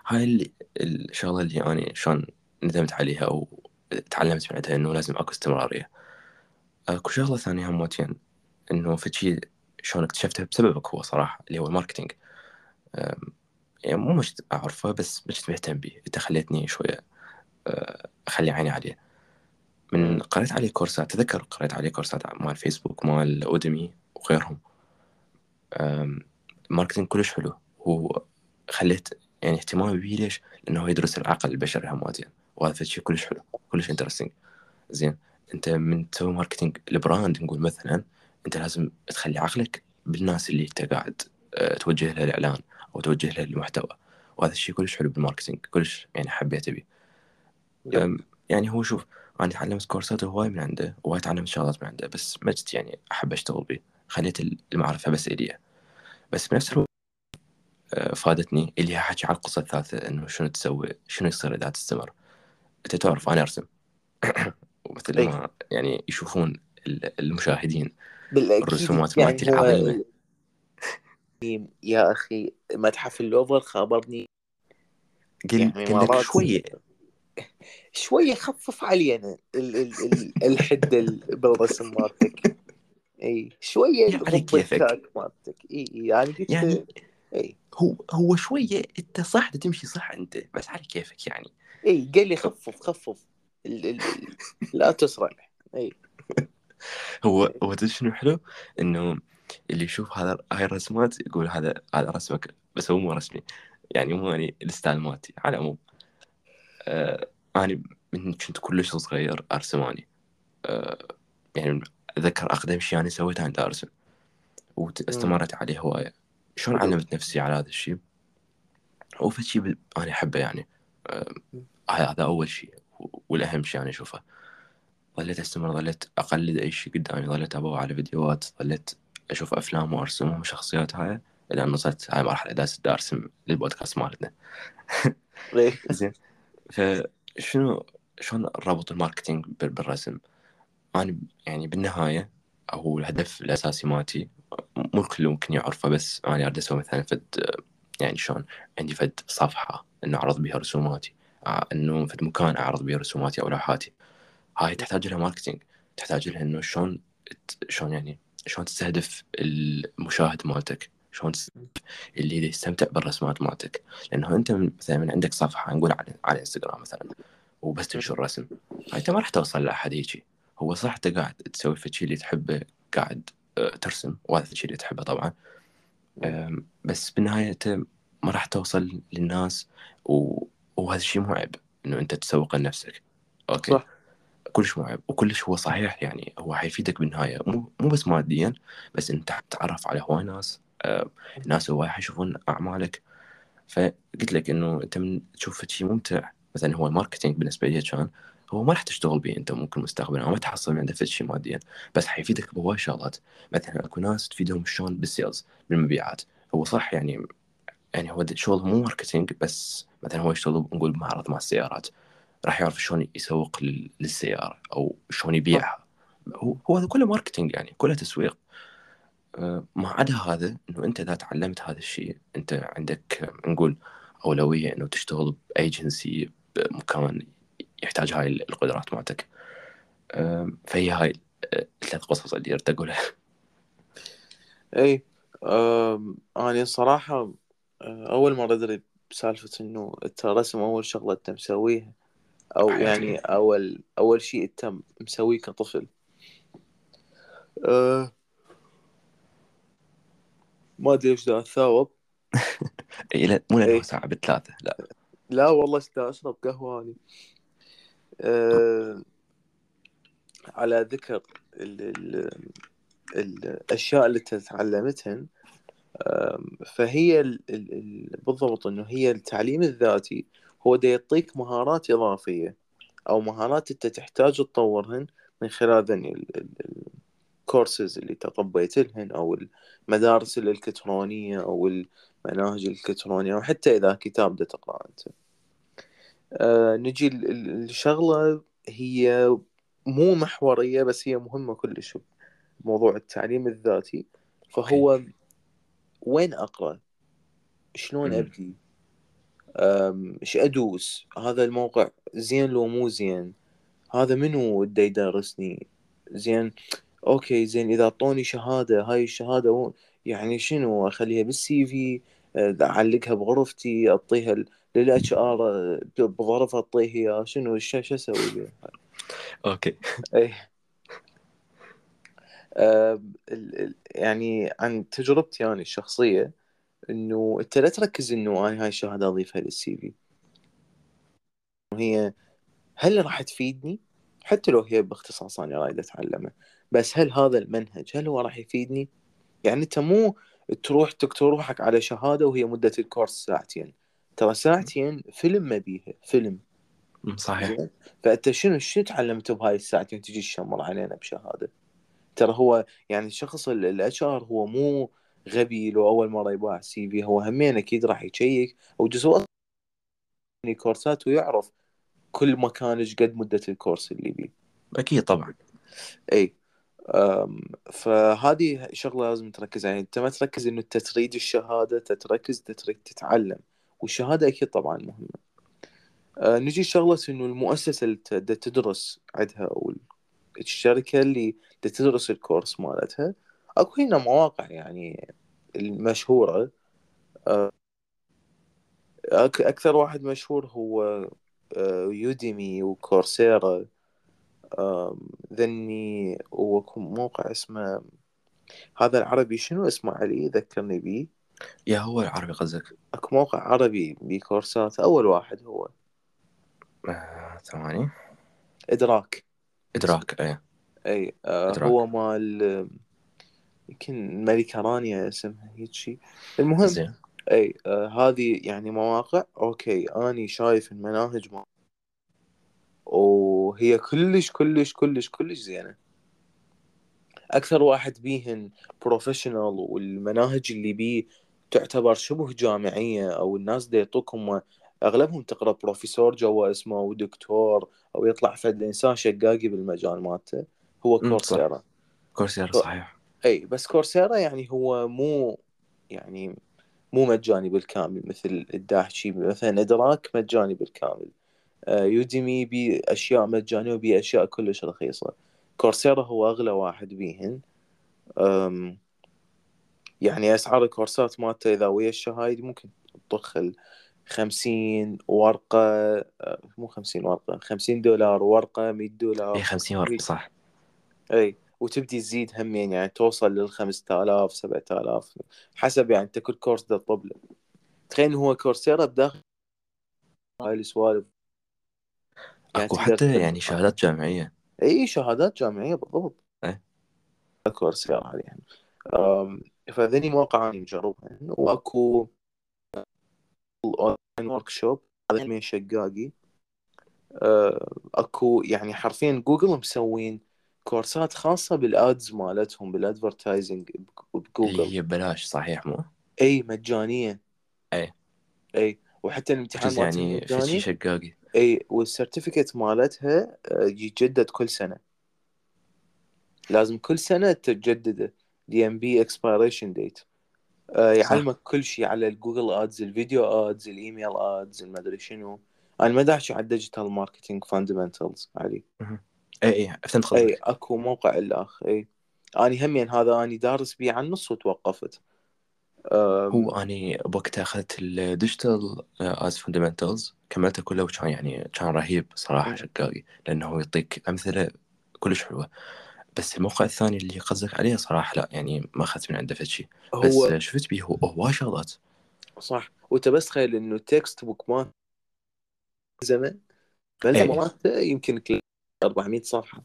هاي اللي الشغلة اللي أنا شلون ندمت عليها أو تعلمت بعدها إنه لازم أكو استمرارية. أكو شغلة ثانية همتين إنه في شيء شلون اكتشفته بسببك هو صراحة اللي هو ال marketing. يعني مو مش اعرفه بس مش مهتم به انت خليتني شوية أه، أخلي عيني عليه. من. قريت عليه كورسات تذكر قريت عليه كورسات مال فيسبوك مال Udemy وغيرهم. أم، ال marketing كلش حلو. هو خليت يعني اهتمامي به ليش؟ لأنه هو يدرس العقل البشري هم زين وهذا شيء كلش حلو كلش interesting زين أنت من تسوي marketing ال brand نقول مثلا أنت لازم تخلي عقلك بالناس اللي أنت قاعد أه، توجه لها الإعلان. أو توجه لها المحتوى وهذا الشيء كلش حلو بال marketing كلش يعني حبيته بيه يعني هو شوف أنا تعلمت كورسات هواي من عنده وهواي تعلمت شغلات من عنده بس ما جت يعني أحب أشتغل به. خليت المعرفة بس إلي. بس بنفس الوقت أه، فادتني اللي هي حكي على القصة الثالثة إنه شنو تسوي شنو يصير إذا تستمر. أنت تعرف أنا أرسم. ومثل. ما يعني يشوفون ال- المشاهدين بالأكيد الرسومات يعني مالتي العظيمه يا أخي متحف اللوفر خابرني. قل يعني قل شوية. شوية خفف علينا ال ال ال الحدة ال- بالرسم مالتك. إي على غض كيفك. مالتك. إي يعني قلت يعني إي. هو هو شوية أنت صح تمشي صح أنت بس على كيفك يعني. إي قال لي خفف خفف. ال ال لا تسرع. إي. هو هو شنو حلو؟ إنه اللي يشوف هذا هاي الرسمات يقول هذا هذا رسمك بس هو مو رسمي. يعني مو يعني ال style مالتي على العموم. آه أنا من كنت كلش صغير ارسم اني آه يعني أتذكر أقدم شيء أنا سويته أنا دا أرسم. واستمرت عليه هواية. شلون. علمت نفسي على هذا الشيء هو شيء ب- أنا أحبه يعني. آه هذا أول شيء والأهم شيء أنا أشوفه. ظليت أستمر ظليت أقلد أي شيء قدامي ظليت ادور على فيديوهات ظليت أشوف أفلام وارسمهم شخصيات هاي إلى ان وصلت هاي مرحلة داس دا أرسم للبودكاست مالتنا. زين. فشنو شلون ربط ال marketing بال- بالرسم؟ أنا يعني بالنهاية هو الهدف الأساسي مالتي. مو الكل ممكن يعرفه بس أنا أريد أسوي مثلا فد يعني شلون عندي فد صفحة إنه أعرض بها رسوماتي. ع- إنه فد مكان أعرض بها رسوماتي أو لوحاتي. هاي تحتاج لها marketing. تحتاج لها إنه شلون شلون يعني شلون تستهدف المشاهد مالتك؟ شلون اللي يستمتع بالرسمات مالتك؟ لأنه أنت مثلا من عندك صفحة نقول على على إنستغرام مثلا وبس تنشر رسم. أنت ما راح توصل لأحد هيجي. هو صح أنت قاعد تسوي في الشيء اللي تحبه قاعد آه، ترسم وهذا الشيء اللي تحبه طبعا. بس بالنهاية أنت ما راح توصل للناس و... وهذا الشيء مو عيب إنه أنت تسوق لنفسك. أوكي؟ صح. كلش مو عيب وكلش هو صحيح يعني هو حيفيدك بالنهاية. مو مو بس ماديا بس انت تتعرف على هواي ناس آه، ناس هواي حيشوفون أعمالك. فقلت لك إنه أنت من تشوف شيء ممتع مثلا هو ال marketing بالنسبة لي كان هو ما راح تشتغل به أنت ممكن مستقبلا أو ما تحصل من عنده شيء ماديا بس حيفيدك بهواي شغلات. مثلا أكو ناس تفيدهم شلون بال sales بالمبيعات. هو صح يعني يعني هو شغل مو marketing بس مثلا هو يشتغل نقول بمعرض مال السيارات. راح يعرف شلون يسوق لل- للسيارة أو شلون يبيعها. هو هذا كله marketing يعني كله تسويق. آه، ما عدا هذا إنه أنت إذا تعلمت هذا الشيء أنت عندك آه، نقول أولوية إنه تشتغل بأيجنسي بمكان يحتاج هاي القدرات مالتك. آه، فهي هاي آه، الثلاث قصص اللي أريد أقولها. إي أنا صراحة أه، أول مرة أدري بسالفة إنه أنت رسم أول شغلة أنت مسويها. أو. يعني أول أول شيء انت مسويه كطفل. أه، ما أدري إيش دا اتثاوب اي لا مو لأنه. ساعه بثلاثه لا. لا والله أشرب قهوة اني أه، على ذكر ال ال الأشياء اللي تعلمتهن فهي ال ال ال بالضبط إنه هي التعليم الذاتي هو دا يعطيك مهارات إضافية أو مهارات أنت تحتاج تطورهن من خلال ذني الكورسز اللي تطبيت لهن أو المدارس الإلكترونية أو المناهج الإلكترونية أو حتى إذا كتاب دا تقرأ أنت. أه نجي ال- ال- الشغلة هي مو محورية بس هي مهمة كلش موضوع التعليم الذاتي. فهو وين أقرأ؟ شلون مم. إيش أدوس؟ هذا الموقع زين لو مو زين. هذا منو دا يدرسني زين okay زين إذا أعطوني شهادة هاي الشهادة و... يعني شنو؟ أخليها بال CV آه، أعلقها بغرفتي أعطيها لل HR بظرف اعطيه إياه. شنو؟ شو أسوي بيها okay. اي آه، يعني عن تجربتي يعني الشخصية إنه أنت لا تركز إنه أنا هاي الشهاده اضيفها للسي في وهي هل راح تفيدني؟ حتى لو هي باختصاص أنا رايد أتعلمه. بس هل هذا المنهج هل هو راح يفيدني؟ يعني أنت مو تروح تكتب روحك على شهادة وهي مدة الكورس ساعتين. ترى ساعتين فيلم ما بيها فيلم. صحيح. فأنت شنو شنو تعلمت بهاي الساعتين تجي تشمر علينا بشهادة؟ ترى هو يعني الشخص ال HR هو مو غبي لو أول مرة يباع CV هو همين أكيد راح يشيك. أو جزء من كورسات ويعرف كل مكان إيش قد مدة الكورس اللي بيه أكيد طبعا. إي. فهذه شغلة لازم تركز. عليها أنت ما تركز إنه انت تريد الشهادة انت تركز انت تريد تتعلم. والشهادة أكيد طبعا مهمة. أه، نجي شغلة إنه المؤسسة اللي تدرس عندها أو الشركة اللي تدرس الكورس مالتها أكو هنا مواقع يعني المشهورة أه، أك- أكثر واحد مشهور هو أه، يوديمي وكورسيرا ذني وكم موقع اسمه هذا العربي شنو اسمه علي؟ ذكرني بيه يا هو العربي قصدك؟ أكو موقع عربي بكورسات أول واحد هو. آه، ثواني. إدراك. إدراك إيه. اي آه إدراك. هو مال آه، يمكن ملكة رانيا اسمها هيك شيء المهم زين. إي آه هذه يعني مواقع. okay أني شايف المناهج ما وهي كلش كلش كلش كلش زينة. أكثر واحد بيهن professional والمناهج اللي بيه تعتبر شبه جامعية أو الناس دي يعطوكم أغلبهم تقرأ بروفيسور جوا اسمه أو دكتور أو يطلع فد انسان شقاقي بالمجال مالته. هو. Coursera Coursera صحيح. إي بس Coursera يعني هو مو يعني مو مجاني بالكامل مثل الداحجي مثلا إدراك مجاني بالكامل. آه، Udemy بي أشياء مجانية وبي أشياء كلش رخيصة. كورسيرا هو أغلى واحد بيهن. أم، يعني أسعار الكورسات مالته إذا ويا الشهايد ممكن تطخ 50 ورقة. آه، مو 50 ورقة 50 دولار ورقة 100 دولار. إي 50 ورقة صح. إي. وتبدي تزيد همين يعني توصل لل 5000 7000 حسب يعني انت كل كورس ده تطلب له. تخيل هو كورسيرا بداخل هاي السوالف. أكو تقدر حتى يعني شهادات جامعية. إي شهادات جامعية بالضبط. إيه. Coursera هذه يعني. فذني مواقع أنا مجربها وأكو online workshop هذا من شقاقي. أه، أكو يعني حرفيا جوجل مسوين كورسات خاصة بال ads مالتهم بال advertising ب Google هي ببلاش صحيح مو؟ إي مجانية. إيه. إي. وحتى الامتحان يعني مجاني. شقاقي. إي وال certificate مالتها آه، يتجدد كل سنة. لازم كل سنة تجدده. دي ام بي expiration date يعلمك كل شيء على ال Google ads ال video ads ال email ads المدري شنو. أنا ما داحجي على ال digital marketing fundamentals علي. اي اي فهمت اي قصدك أكو موقع الاخ اي اني همين هذا اني دارس بيه عن النص وتوقفت. أم، هو اني بوقتها أخذت ال digital ads fundamentals كملته كله وكان يعني كان رهيب صراحة. شقاقي لأنه هو يعطيك أمثلة كلش حلوة. بس الموقع الثاني اللي قصدك عليه صراحة لا يعني ما أخذت من عنده فد شيء بس هو شفت بيه؟ هو هواي شغلات. صح. وأنت بس تخيل إنه ال textbook ما زمان إيه. فالملزمة مالته يمكن 400 صفحة.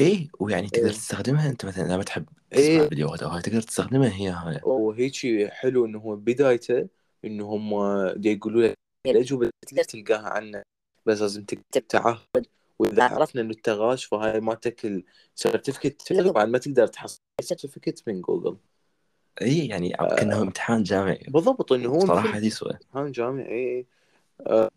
إيه ويعني تقدر إيه. تستخدمها؟ أنت مثلا إذا ما تحب تسمع إيه. فيديوهات أو هاي تقدر تستخدمها هي هاي. وهيك حلو إنه هو بدايته إنه هم دي يقولوا لك الأجوبة تقدر تلقاها عنا بس لازم تكتب تعهد. وإذا عرفنا إنه انت غاش فهاي مالتك ال certificate طبعا ما تقدر تحصل certificate من جوجل. إيه يعني كأنه امتحان جامعي. بالضبط إنه هو صراحة هذه سوا امتحان جامعي اي آه،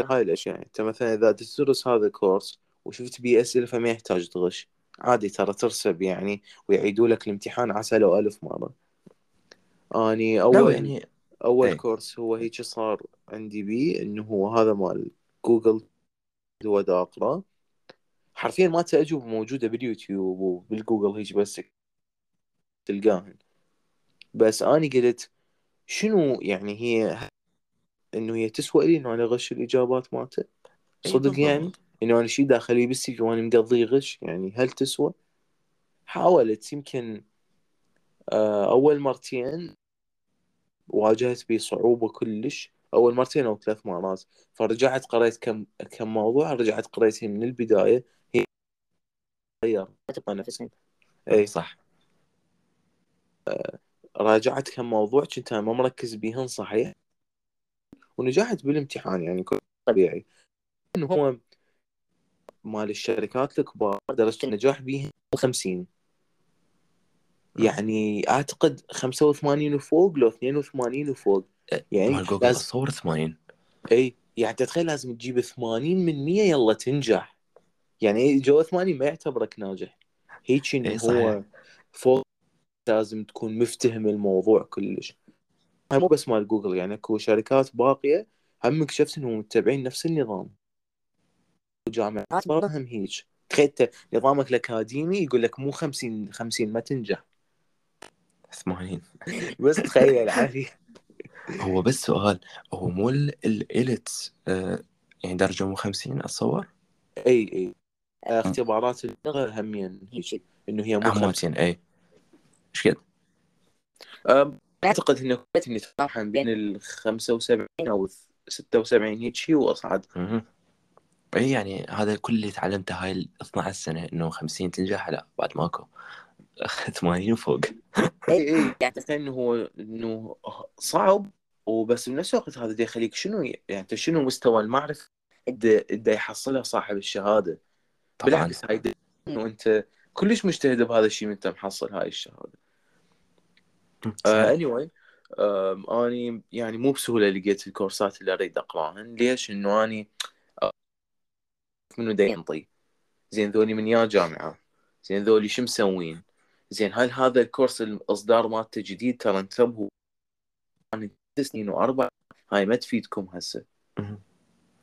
هاي الأشياء. يعني أنت مثلا إذا تدرس هذا الكورس وشفت بيه اسئله فما يحتاج تغش عادي ترى ترسب يعني ويعيدوا لك الامتحان عسى لو ألف مرة. أني لا اول يعني أول إيه. كورس هو هيك صار عندي بيه إنه هو هذا مال جوجل هو دا أقرأ. حرفيا مالته أجوبة موجودة باليوتيوب وبالجوجل هيك بس تلقاهن. بس أنا قلت شنو يعني هي إنه هي تسوى لي إنه أنا أغش الإجابات مالته صدق. يعني؟ إنه أنا شي داخلي بالسي في وأنا مقضي غش. يعني هل تسوى؟ حاولت. يمكن آه، أول مرتين واجهت بي صعوبة كلش. أول مرتين أو ثلاث مرات. فرجعت قريت كم كم موضوع. رجعت قريتهم من البداية. هي غير نفسها إي. صح. راجعت كم موضوع. كنت ما مركز بيهن صحيح. ونجحت بالامتحان يعني كل طبيعي. إنه هو مال الشركات الكبار درجة النجاح بيهم 50 يعني أعتقد 85 وفوق لو 82 وفوق. يعني مال جوجل لازم أتصور 80 إي يعني تتخيل لازم تجيب 80 من 100 يلا تنجح. يعني جو 80 ما يعتبرك ناجح. هيك إنه هو. فوق لازم تكون مفتهم الموضوع كلش. مو بس مال جوجل يعني اكو شركات باقية هم اكتشفت انهم متبعين نفس النظام. وجامعات برا هم هيك تخيل نظامك الأكاديمي يقول لك مو 50 50 ما تنجح. 80 بس تخيل علي هو بس سؤال هو مو ال- ال IELTS آه، يعني درجة مو 50 أتصور؟ إي إي. اختبارات اللغة همين هيك إنه هي مو 50 عموتين إي. إيش قد؟ أعتقد إنه كنت إني تراوحن بين ال 75 أو 76 هيك شيء وأصعد. اي يعني هذا كل اللي تعلمته هاي ال 12 سنة إنه 50 تنجح؟ لا بعد ماكو. 80 وفوق. اي اي يعني تخيل إنه هو إنه صعب وبس بنفس الوقت هذا يخليك شنو يعني أنت شنو مستوى المعرفة دا دا يحصلها صاحب الشهادة؟ طبعا. بالعكس هاي إنه أنت كلش مجتهد بهذا الشيء من أنت محصل هاي صحيح. anyway آم، أني يعني مو بسهولة لقيت الكورسات اللي أريد اقراهن ليش؟ إنه أني أعرف منو دا ينطي زين ذولي من يا جامعة. زين ذولي شو مسوين؟ زين هل هذا الكورس الإصدار مالته جديد؟ ترى انتبهوا. أنا ست سنين وأربع هاي ما تفيدكم هسه.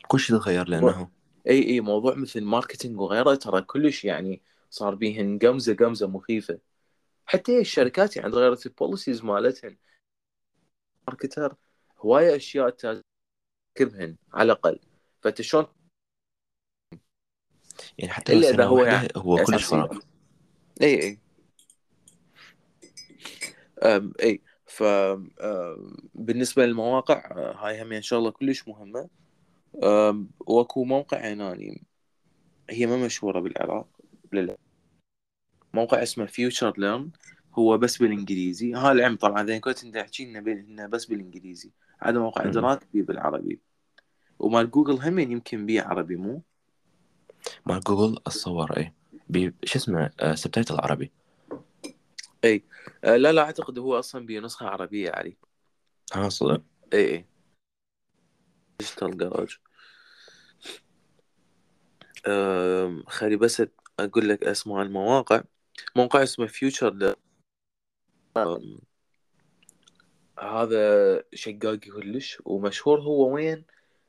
كل شيء تغير لأنه. إي إي موضوع مثل marketing وغيره ترى كلش يعني صار بيهن قمزة قمزة مخيفة. حتى الشركات يعني غيرت ال policies مالتهن. marketer هواية أشياء تركبهن على الأقل. فأنت شلون؟ يعني حتى إلا إذا هو يعني هو كلش. فرق إي إي. أم إي. ف بالنسبة للمواقع هاي هم إن شاء الله كلش مهمة. وأكو موقع يعني هي ما مشهورة بالعراق للأسف. موقع اسمه FutureLearn هو بس بالإنجليزي. ها للعلم طبعا اذا كنت إنت تحكي لنا بال- إنه بس بالإنجليزي. هذا موقع بيه بالعربي. ومال جوجل هم يمكن بيه عربي مو؟ مال جوجل اتصور اي بي شو اسمه آه subtitle عربي. إي. أه لا لا أعتقد هو أصلا بيه نسخة عربية علي ها صدق؟ إي إي. Digital Garage خلي بس أقول لك أسماء المواقع. موقع اسمه Future هذا شقاقي كلش ومشهور هو وين؟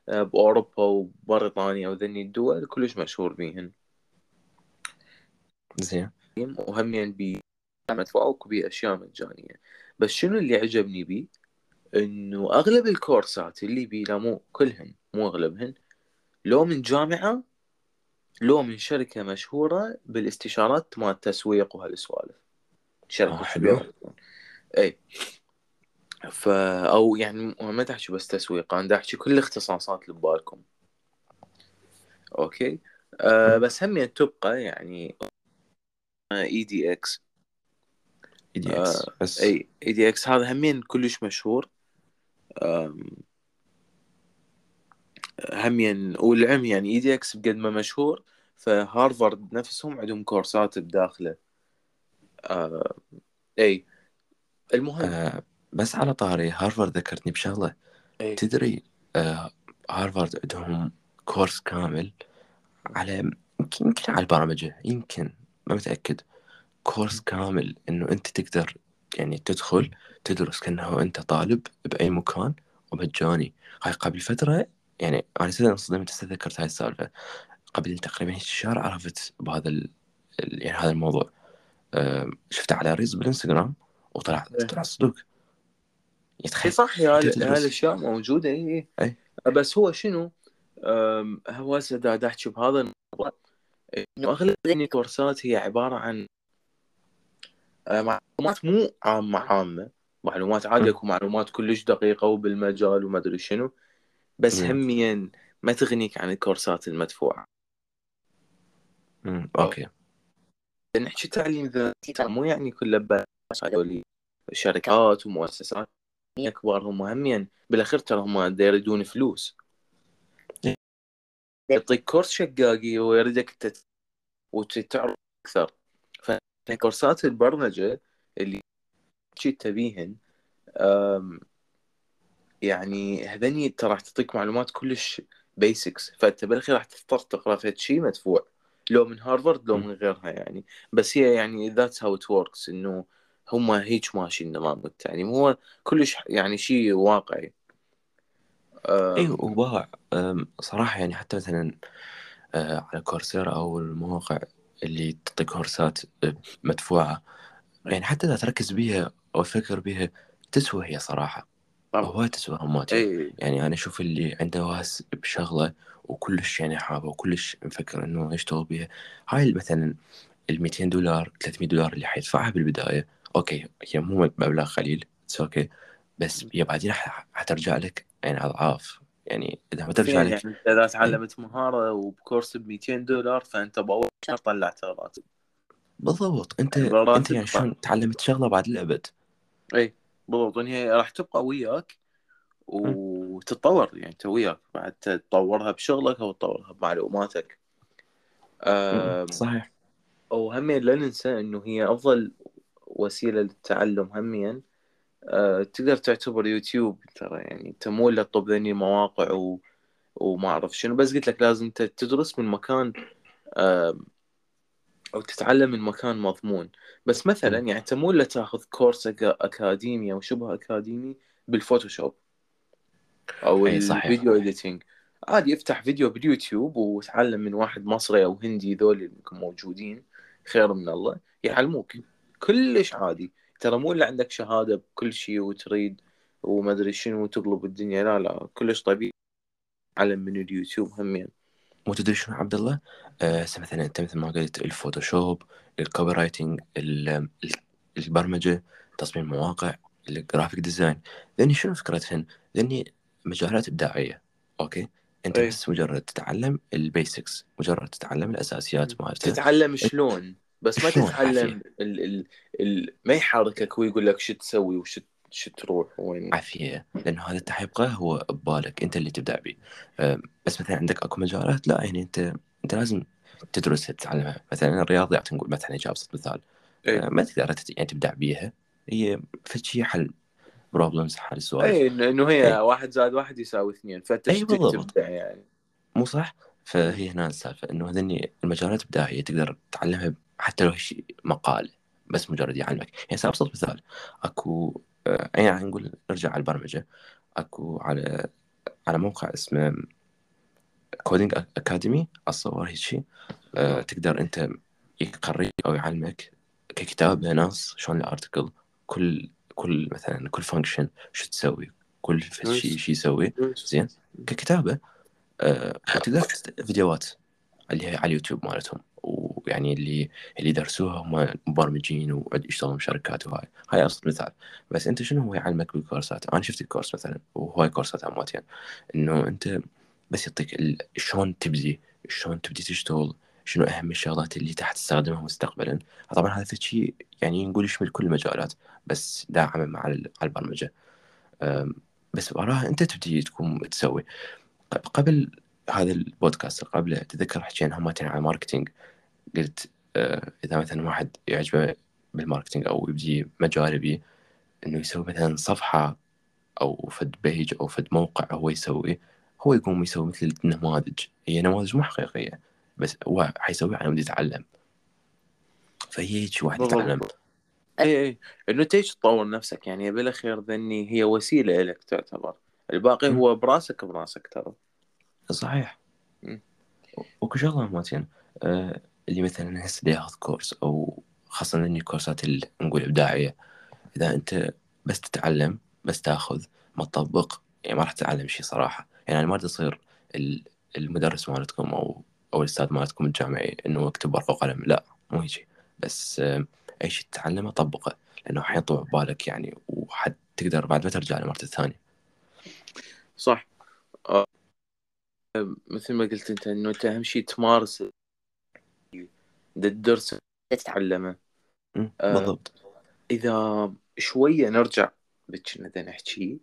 بأوروبا وبريطانيا وذني الدول كلش مشهور بيهن. زين. وهمين بي مدفوع وبي أشياء مجانية. بس شنو اللي عجبني بيه إنه أغلب الكورسات اللي بيه لا مو كلهن مو أغلبهن لو من جامعة لو من شركة مشهورة بالاستشارات مال التسويق وهالسوالف. آه، شركه حلو. كبيرة. إي. ف أو يعني ما تحكي بس تسويق أنا أحكي كل الاختصاصات اللي ببالكم. Okay؟ أه بس هم تبقى يعني edX اي دي إكس بس. إي اي دي إكس هذا همين كلش مشهور. همين وللعلم يعني edX بقد ما مشهور فهارفارد نفسهم عندهم كورسات بداخله. آه إي. المهم. آه بس على طاري هارفارد ذكرتني بشغلة. إي. تدري آه هارفارد عندهم كورس كامل على يمكن على البرمجة يمكن ما متأكد. كورس كامل إنه أنت تقدر يعني تدخل تدرس كأنه أنت طالب بأي مكان ومجاني. هاي قبل فترة يعني أنا صدق انصدمت هسه ذكرت هاي السالفة قبل تقريبا شهر عرفت بهذا ال... يعني هذا الموضوع شفته على reels بالإنستغرام وطلع إيه. طلع صدق اي يتخيل صح يا أنت تدرس. هالاشياء موجودة اي أي. بس هو شنو هو هسه دا دا أحكي بهذا الموضوع إنه أغلب يعني الكورسات هي عبارة عن أه، معلومات مو عامة عامة معلومات عادي م. أكو معلومات كلش دقيقة وبالمجال وما أدري شنو بس. هميا ما تغنيك عن الكورسات المدفوعة. مم، أوكي. نحكي تعليم ذاتي ترى مو يعني كله بس هذول شركات ومؤسسات. كبار هم هميا. بالأخير ترى هم يريدون فلوس. يعطيك كورس شقاقي ويريدك تت... وتعرف أكثر. فكورسات البرمجة اللي تبيهن يعني هذني ترى راح تعطيك معلومات كلش basics فانت بالاخير راح تضطر تقرأ في شيء مدفوع لو من هارفارد لو. من غيرها يعني. بس هي يعني that's how it works انه هم هيك ماشي النظام التعليم هو كلش يعني شيء واقعي. أم، اي وباع. أم، صراحة يعني حتى مثلا آه، على كورسيرا أو المواقع اللي تعطي كورسات آه، مدفوعة يعني حتى إذا تركز بيها أو تفكر بيها تسوى هي صراحة. طبعا. هواي تسوى هماتي اي يعني أنا أشوف اللي عنده واهس بشغلة وكلش يعني حابة وكلش مفكر إنه يشتغل بيها. هاي مثلا ال 200 دولار 300 دولار اللي حيدفعها بالبداية okay هي مو مبلغ قليل it's okay بس هي بعدين حترجع لك يعني أضعاف. يعني إذا ما ترجع لك يعني إذا تعلمت مهارة وبكورس ب 200 دولار فأنت بأول شهر طلعت راتب بالضبط. أنت يعني أنت يعني شلون تعلمت شغلة بعد الأبد؟ اي بالضبط يعني هي راح تبقى وياك وتتطور يعني انت وياك بعد تطورها بشغلك أو تطورها بمعلوماتك. صحيح. وهمين لا ننسى إنه هي أفضل وسيلة للتعلم هميا أه، تقدر تعتبر يوتيوب ترى يعني أنت مو إلا تطب ذني مواقع و... وما أعرف شنو بس قلت لك لازم أنت تدرس من مكان أم، أو تتعلم من مكان مضمون. بس مثلا. يعني انت مو الا تاخذ كورس أكاديمي أو شبه أكاديمي بالفوتوشوب أو إي صحيح ال video editing عادي افتح فيديو باليوتيوب وتعلم من واحد مصري أو هندي ذول اللي موجودين خير من الله يعلموك. كلش عادي. ترى مو إلا عندك شهادة بكل شيء وتريد وما أدري شنو وتقلب الدنيا لا لا كلش طبيعي. تعلم من اليوتيوب همين مو تدري شنو عبد الله؟ آه مثلا أنت مثل ما قلت الفوتوشوب ال copywriting ال- ال- البرمجة تصميم مواقع ال graphic design ذني شنو فكرتهن؟ ذني مجالات إبداعية okay؟ أنت أي. بس مجرد تتعلم ال basics مجرد تتعلم الأساسيات مالته. تتعلم شلون؟ بس ما تتعلم ال ال ال ما يحركك ويقول لك شو تسوي وش شو تروح وين؟ عافية. لأنه هذا حيبقى هو ببالك أنت اللي تبدع به أم، بس مثلا عندك أكو مجالات؟ لا يعني أنت أنت لازم تدرسها تتعلمها. مثلا الرياضيات نقول مثلا أجي ابسط مثال. إيه. أه، ما تقدر يعني تبدع بيها. هي فد شيء حل problems حل سوالف اي إنه هي أي. واحد زائد واحد يساوي اثنين. فانت إيش بالضبط. تبدع يعني؟ مو صح؟ فهي هنا السالفة إنه هذني المجالات ابداعيه تقدر تتعلمها حتى لو شيء مقال بس مجرد يعلمك. يعني ابسط مثال. أكو أه، يعني نقول نرجع على البرمجة. أكو على على موقع اسمه Coding Academy أتصور هيك شيء أه تقدر أنت يقريك أو يعلمك ككتابه نص شلون ال article كل كل مثلا كل function شو تسوي كل شيء شو يسوي. زين. ككتابة أه وتقدر تست- فيديوهات اللي هي على اليوتيوب مالتهم. ويعني اللي اللي درسوها هم مبرمجين ويشتغلون بشركات وهاي. هاي ابسط مثال. بس أنت شنو هو يعلمك بالكورسات؟ أنا شفت الكورس مثلا وهواي كورسات امواتين إنه أنت بس يعطيك شلون تبدي؟ شلون تبدي تشتغل؟ شنو أهم الشغلات اللي تحت تستخدمها مستقبلا؟ طبعا هذا شيء يعني نقول يشمل كل المجالات بس داعما مع البرمجة. بس وراها أنت تبدي تكون تسوي. قبل هذا البودكاست قبل تذكر حكينا همتين على marketing. قلت آه، إذا مثلا واحد يعجبه بال marketing أو يبدي مجال بيه إنه يسوي مثلا صفحة أو فد page أو فد موقع هو يسوي هو يقوم يسوي مثل النماذج هي نماذج مو حقيقية بس هو حيسويها على مود يتعلم. فهي هيك واحد. يتعلم. إي إي. إنه تيجي تطور نفسك يعني بالأخير ذني هي وسيلة لك تعتبر. الباقي. هو براسك براسك ترى. صحيح. وكل شغلة مالتين آه اللي مثلا هسه ياخذ كورس أو خاصة إني كورسات اللي نقول إبداعية. إذا أنت بس تتعلم بس تأخذ ما تطبق يعني ما راح تتعلم شيء صراحة. يعني ما تصير المدرس مالتكم أو أو الأستاذ مالتكم الجامعي إنه أكتب ورقة وقلم. لا مو هيجي بس أي شيء تتعلمه طبقه لأنه حيطلع ببالك يعني وحتقدر بعد ما ترجع له الثانية. صح. آه، مثل ما قلت أنت إنه أنت أهم شيء تمارس الدرس تتعلمه. آه، بالضبط. إذا شوية نرجع بكنا نحكي.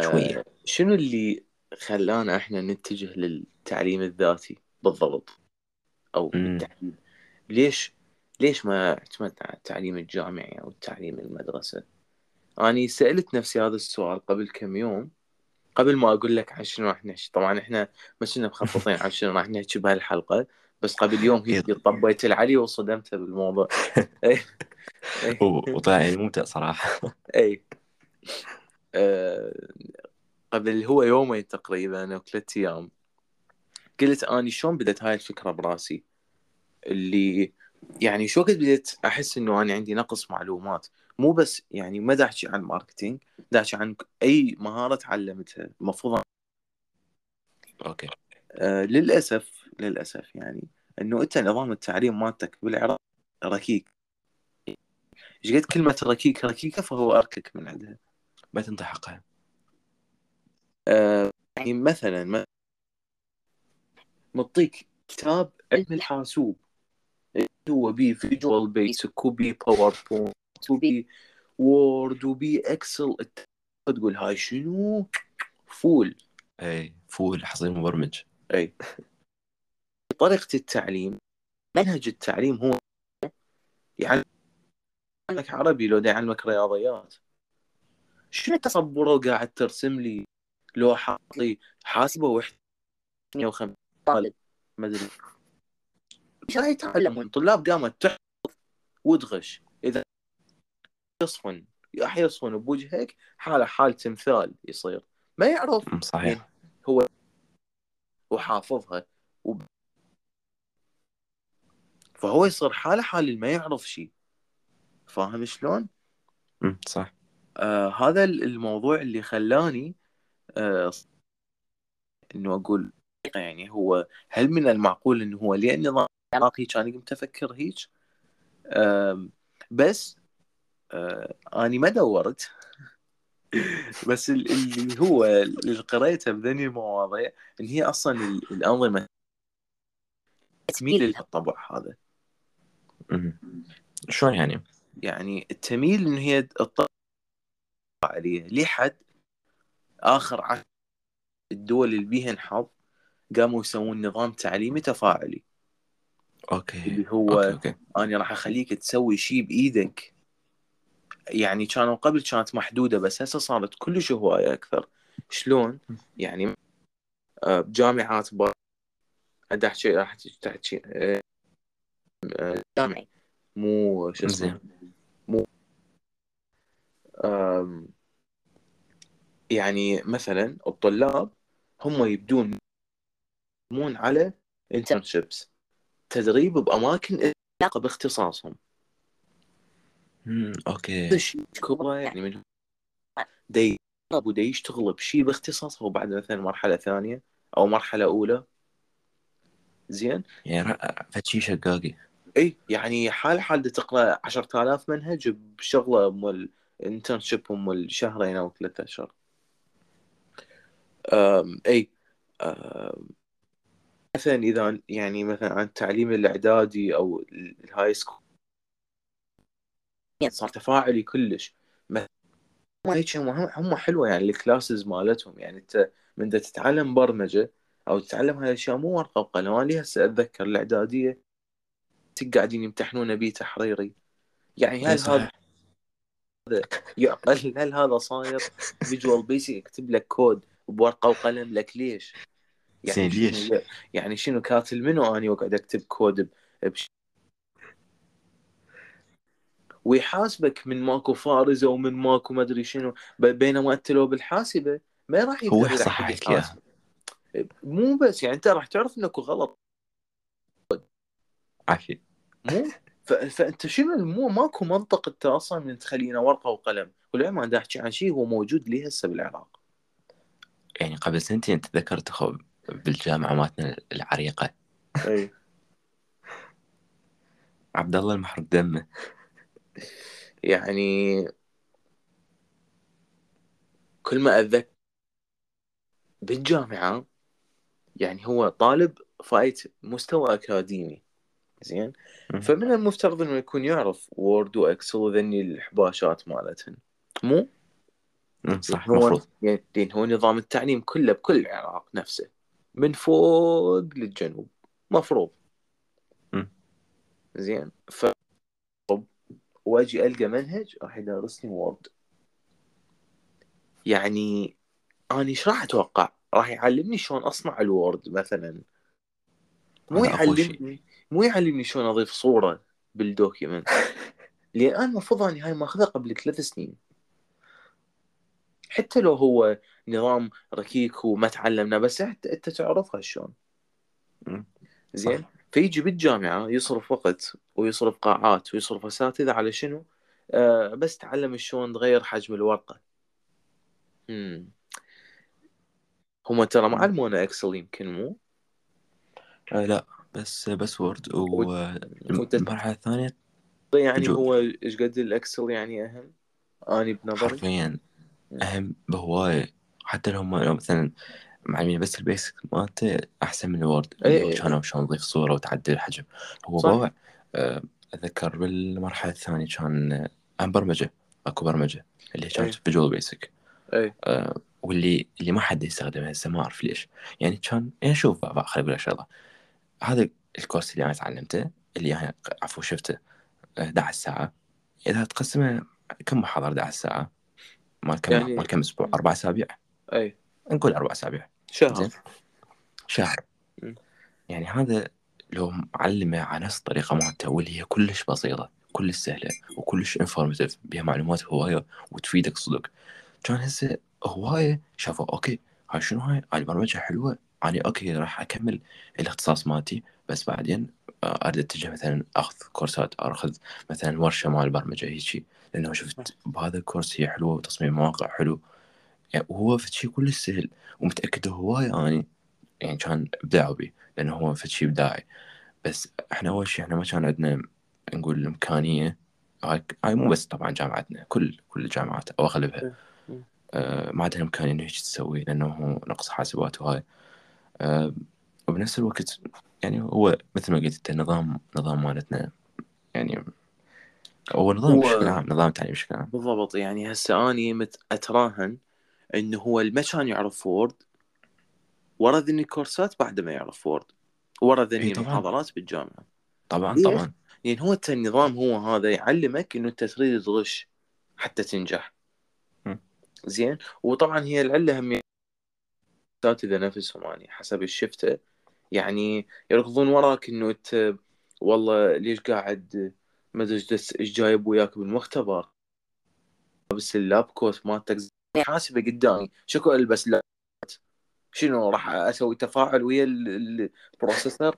شوية. شنو اللي خلانا إحنا نتجه للتعليم الذاتي بالضبط؟ أو بالتحديد ليش ليش ما اعتمدنا على التعليم الجامعي أو التعليم المدرسة؟ أني سألت نفسي هذا السؤال قبل كم يوم قبل ما أقول لك عن شنو راح نحكي. طبعا إحنا ما كنا مخططين عن شنو راح نحكي بهالحلقة. بس قبل يوم هي طبيت العلي وصدمته بالموضوع. وطلع يعني ممتع صراحة. اي أه قبل هو يومين تقريبا أو ثلاث أيام قلت اني شلون بدت هاي الفكرة براسي؟ اللي يعني شو وقت بديت أحس إنه أنا عندي نقص معلومات؟ مو بس يعني ما احكي عن marketing احكي عن أي مهارة تعلمتها المفروض okay. آه للأسف للأسف يعني. إنه أنت نظام التعليم مالتك بالعراق ركيك. إيش قد كلمة ركيك؟ ركيكه فهو أركك من عندها. ما تنطي حقها. آه يعني مثلا مطيك كتاب علم الحاسوب. هو بي فيجوال بيسك وبي باوربوينت وبي وورد وبي اكسل تقول هاي شنو؟ full. اي full حصيل مبرمج. اي طريقة التعليم منهج التعليم هو يعني يعلمك عربي لو يعلمك رياضيات. شنو تصبره وقاعد ترسم لي؟ لو حاط لي حاسبة وحدة 150 طالب. ما أدري. إيش راح يتعلمون؟ طلاب قامت تحفظ وتغش. إذا يصفن راح يصفن بوجهك حالة حال تمثال يصير. ما يعرف صحيح. هو وحافظها. وب... فهو يصير حاله حال ما يعرف شيء. فاهم شلون؟ صح. آه هذا الموضوع اللي خلاني آه إنه أقول يعني هو هل من المعقول إنه هو لأن نظام العراقي كان قمت أفكر هيك؟ بس آه أني ما دورت. بس اللي هو اللي قريته بذني المواضيع إن هي أصلا الأنظمة تميل. للطبع هذا. شلون يعني؟ يعني تميل إن هي تطبع عليه. لحد آخر عشر الدول اللي بيهن حظ قاموا يسوون نظام تعليمي تفاعلي. okay. اللي هو okay. okay. أنا راح أخليك تسوي شيء بإيدك. يعني كانوا قبل كانت محدودة بس هسه صارت كلش هواية أكثر. شلون؟ يعني آه، بجامعات بر احكي راح تحكي جامعي مو شو اسمه مو يعني مثلا الطلاب هم يبدون يقدمون على internships تدريب بأماكن علاقة باختصاصهم. امم okay. شيء يعني من دي ودا يشتغل بشيء باختصاصه وبعد مثلا مرحلة ثانية أو مرحلة أولى. زين؟ يعني فشي شقاقي. إي يعني حال حال تقرأ 10000 منهج بشغلة مال انترنشيب مال شهرين أو ثلاثة اشهر إي أم مثلا إذا يعني مثلا عن التعليم الإعدادي أو ال high school يعني صار تفاعلي كلش. هم هم حلوة يعني ال classes مالتهم. يعني انت من تتعلم برمجة أو تتعلم هاي الأشياء مو ورقة وقلم. أنا هسه أتذكر الإعدادية قاعدين يمتحنون بي تحريري. يعني هل هذا يعقل هل هذا صاير Visual Basic يكتب لك كود بورقة وقلم لك ليش؟ يعني ليش؟ يعني شنو كاتل منو اني واقعد أكتب كود بش... ويحاسبك من ماكو فارزه ومن ماكو ما أدري شنو. بينما أنت لو بالحاسبة ما راح هو صح حكي مو بس يعني أنت راح تعرف إنك غلط. عافية. مو. فأنت شنو مو ماكو منطق أنت أصلا من تخلينا ورقة وقلم. والعلم أنا أحكي عن شيء هو موجود لي هسه بالعراق. يعني قبل سنتين تذكرت اخو بالجامعة مالتنا العريقة. أي. عبد الله المحروق دمه. يعني كل ما اتذكر بالجامعة يعني هو طالب فايت مستوى أكاديمي. زين. فمن المفترض إنه يكون يعرف Word و Excel وذني الحباشات مالتهن. مو؟ صح المفروض يعني لأن هو نظام التعليم كله بكل العراق نفسه. من فوق للجنوب. مفروض. زين. ف واجي ألقى منهج راح يدرسني وورد يعني أنا إيش راح أتوقع؟ راح يعلمني شلون أصنع الوورد مثلا. مو. يعلمني مو يعلمني شلون أضيف صورة بال document لأن أنا المفروض أني هاي ماخذها قبل ثلاث سنين حتى لو هو نظام ركيك وما تعلمنا بس انت أنت تعرفها شلون. زين. فيجي بالجامعة يصرف وقت ويصرف قاعات ويصرف أساتذة على شنو؟ آه بس تعلم شلون تغير حجم الورقة. امم هم ترى ما علمونا Excel يمكن مو؟ آه لا بس بس Word وت- والمرحلة الثانية يعني جو- هو إيش قد ال Excel يعني أهم؟ أني بنظري. حرفيا أهم بهواية. حتى لو هم لو مثلا معلمين بس ال basic مالته أحسن من ال Word إيه. كانوا شلون تضيف صورة وتعدل الحجم. هو. بوع آه، أتذكر بالمرحلة الثانية كان عن برمجة. أكو برمجة اللي كانت. Visual Basic اي واللي اللي ما حد يستخدمها هسه ما أعرف ليش. يعني كان يعني شوف بقى- بقى خليني أقول لك شغلة. هذا الكورس اللي أنا تعلمته اللي أنا عفوا شفته 11 ساعة إذا تقسمه كم محاضرة 11 ساعة مال كم يعني- مال كم أسبوع؟ أربع أسابيع؟ أي. نقول أربع أسابيع. شهر. زين. شهر. مم. يعني هذا لو معلمه على نفس الطريقة مالته واللي هي كلش بسيطة كلش سهلة وكلش انفورماتيف بها معلومات هواية وتفيدك صدق. كان هسه هواية شافوا okay هاي شنو هاي؟ هاي البرمجة حلوة. أنا okay راح أكمل الاختصاص مالتي بس بعدين آه، أريد أتجه مثلا أخذ كورسات أخذ مثلا ورشة مال البرمجة هيجي. لأنه شفت بهذا الكورس هي حلوة وتصميم مواقع حلو. يعني وهو شيء كلش سهل ومتأكد هواية أني يعني كان إبداع بي لأنه هو فد شيء إبداعي. بس إحنا أول شيء إحنا ما كان عندنا نقول الإمكانية هاي مو بس طبعا جامعتنا كل كل الجامعات أو أغلبها مم. آه ما عندنا إمكانية إنه هيك تسوي لأنه هو نقص حاسبات وهاي. آه وبنفس الوقت يعني هو مثل ما قلت أنت النظام نظام مالتنا يعني هو نظام هو- بشكل عام نظام تعليم بشكل عام بالضبط يعني هسه أني مت أتراهن إنه هو ما كان يعرف Word ورا ذني كورسات بعد ما يعرف Word ورا ذني إي طبعاً. محاضرات بالجامعة طبعا ليش؟ طبعا يعني هو الت- النظام هو هذا يعلمك إنه أنت تريد تغش حتى تنجح. زين وطبعا هي العلة هم الاساتذه نفسهم يعني حسب الشفته يعني يركضون وراك إنه أنت والله ليش قاعد ما أدري إيش جايب وياك بالمختبر بس ال lab coat مالتك حاسبه قدامي. شكو ألبس lab شنو راح أسوي تفاعل ويا ال- ال- البروسيسور؟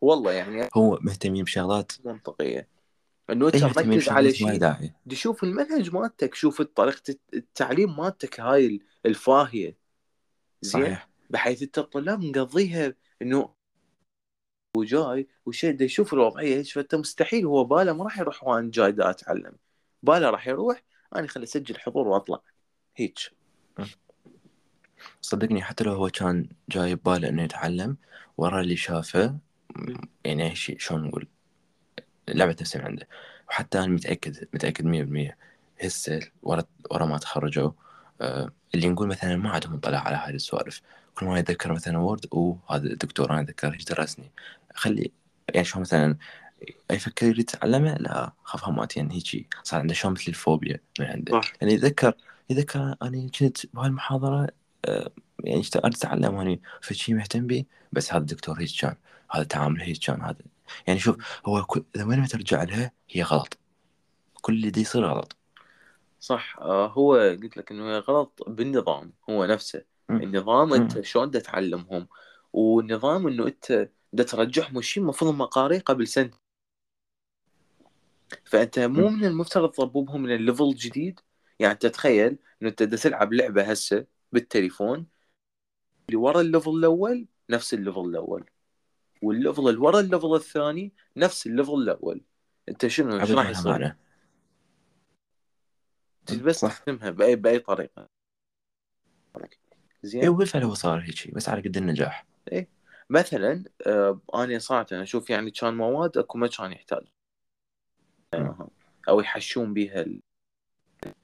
والله يعني هو مهتمين بشغلات. منطقية. إنه أنت مهتمين مركز على شيء. شوف المنهج مالتك شوف طريقة التعليم مالتك هاي الفاهية. زين؟ بحيث انت الطلاب مقضيها إنه وجاي وشيء يشوف الوضعية. هيك فأنت مستحيل. هو باله ما راح يروح وأنا جاي دا أتعلم. باله راح يروح أنا خلي أسجل حضور وأطلع. هيك. صدقني حتى لو هو كان جاي بباله إنه يتعلم ورا اللي شافه. يعني إيش شلون نقول؟ لعبة نفسي عنده وحتى أنا متأكد متأكد 100% هسه ورا ورا ما تخرجوا اللي نقول مثلا ما عندهم مطلع على هذه السوالف. كل ما يتذكر مثلا وورد وهذا الدكتور أنا أتذكر إيش درسني. خلي يعني شلون مثلا يفكر يريد يتعلمه؟ لا خاف هماتين هيجي صار عنده شلون مثل الفوبيا من عنده. صح. يعني يتذكر يتذكر أنا كنت بهالمحاضرة آه، يعني اشت- أريد أتعلم أنا فشي مهتم به بس هذا الدكتور هيك كان. هذا تعامل هيك كان. هذا يعني شوف هو كل وين ما ترجع لها هي غلط. كل اللي دي يصير غلط. صح. آه هو قلت لك إنه غلط بالنظام هو نفسه. النظام. أنت شلون تعلمهم؟ والنظام إنه أنت دا ترجعهم الشيء المفروض هم قاريه قبل سنة. فأنت مو. من المفترض تضببهم من ال level الجديد يعني انت تخيل إنه أنت دا تلعب لعبة هسه بالتليفون اللي ورا ال level الأول نفس ال level الأول وال level اللي ورا ال level الثاني نفس ال level الأول. أنت شنو؟ إيش راح يصير؟ انت بس صح. تفهمها بأي بأي طريقة. اي زين وبالفعل هو صار هيك بس على قد النجاح. مثلا آه أنا صراحة أشوف يعني كان مواد أكو ما كان يحتاج. مم. أو يحشون بها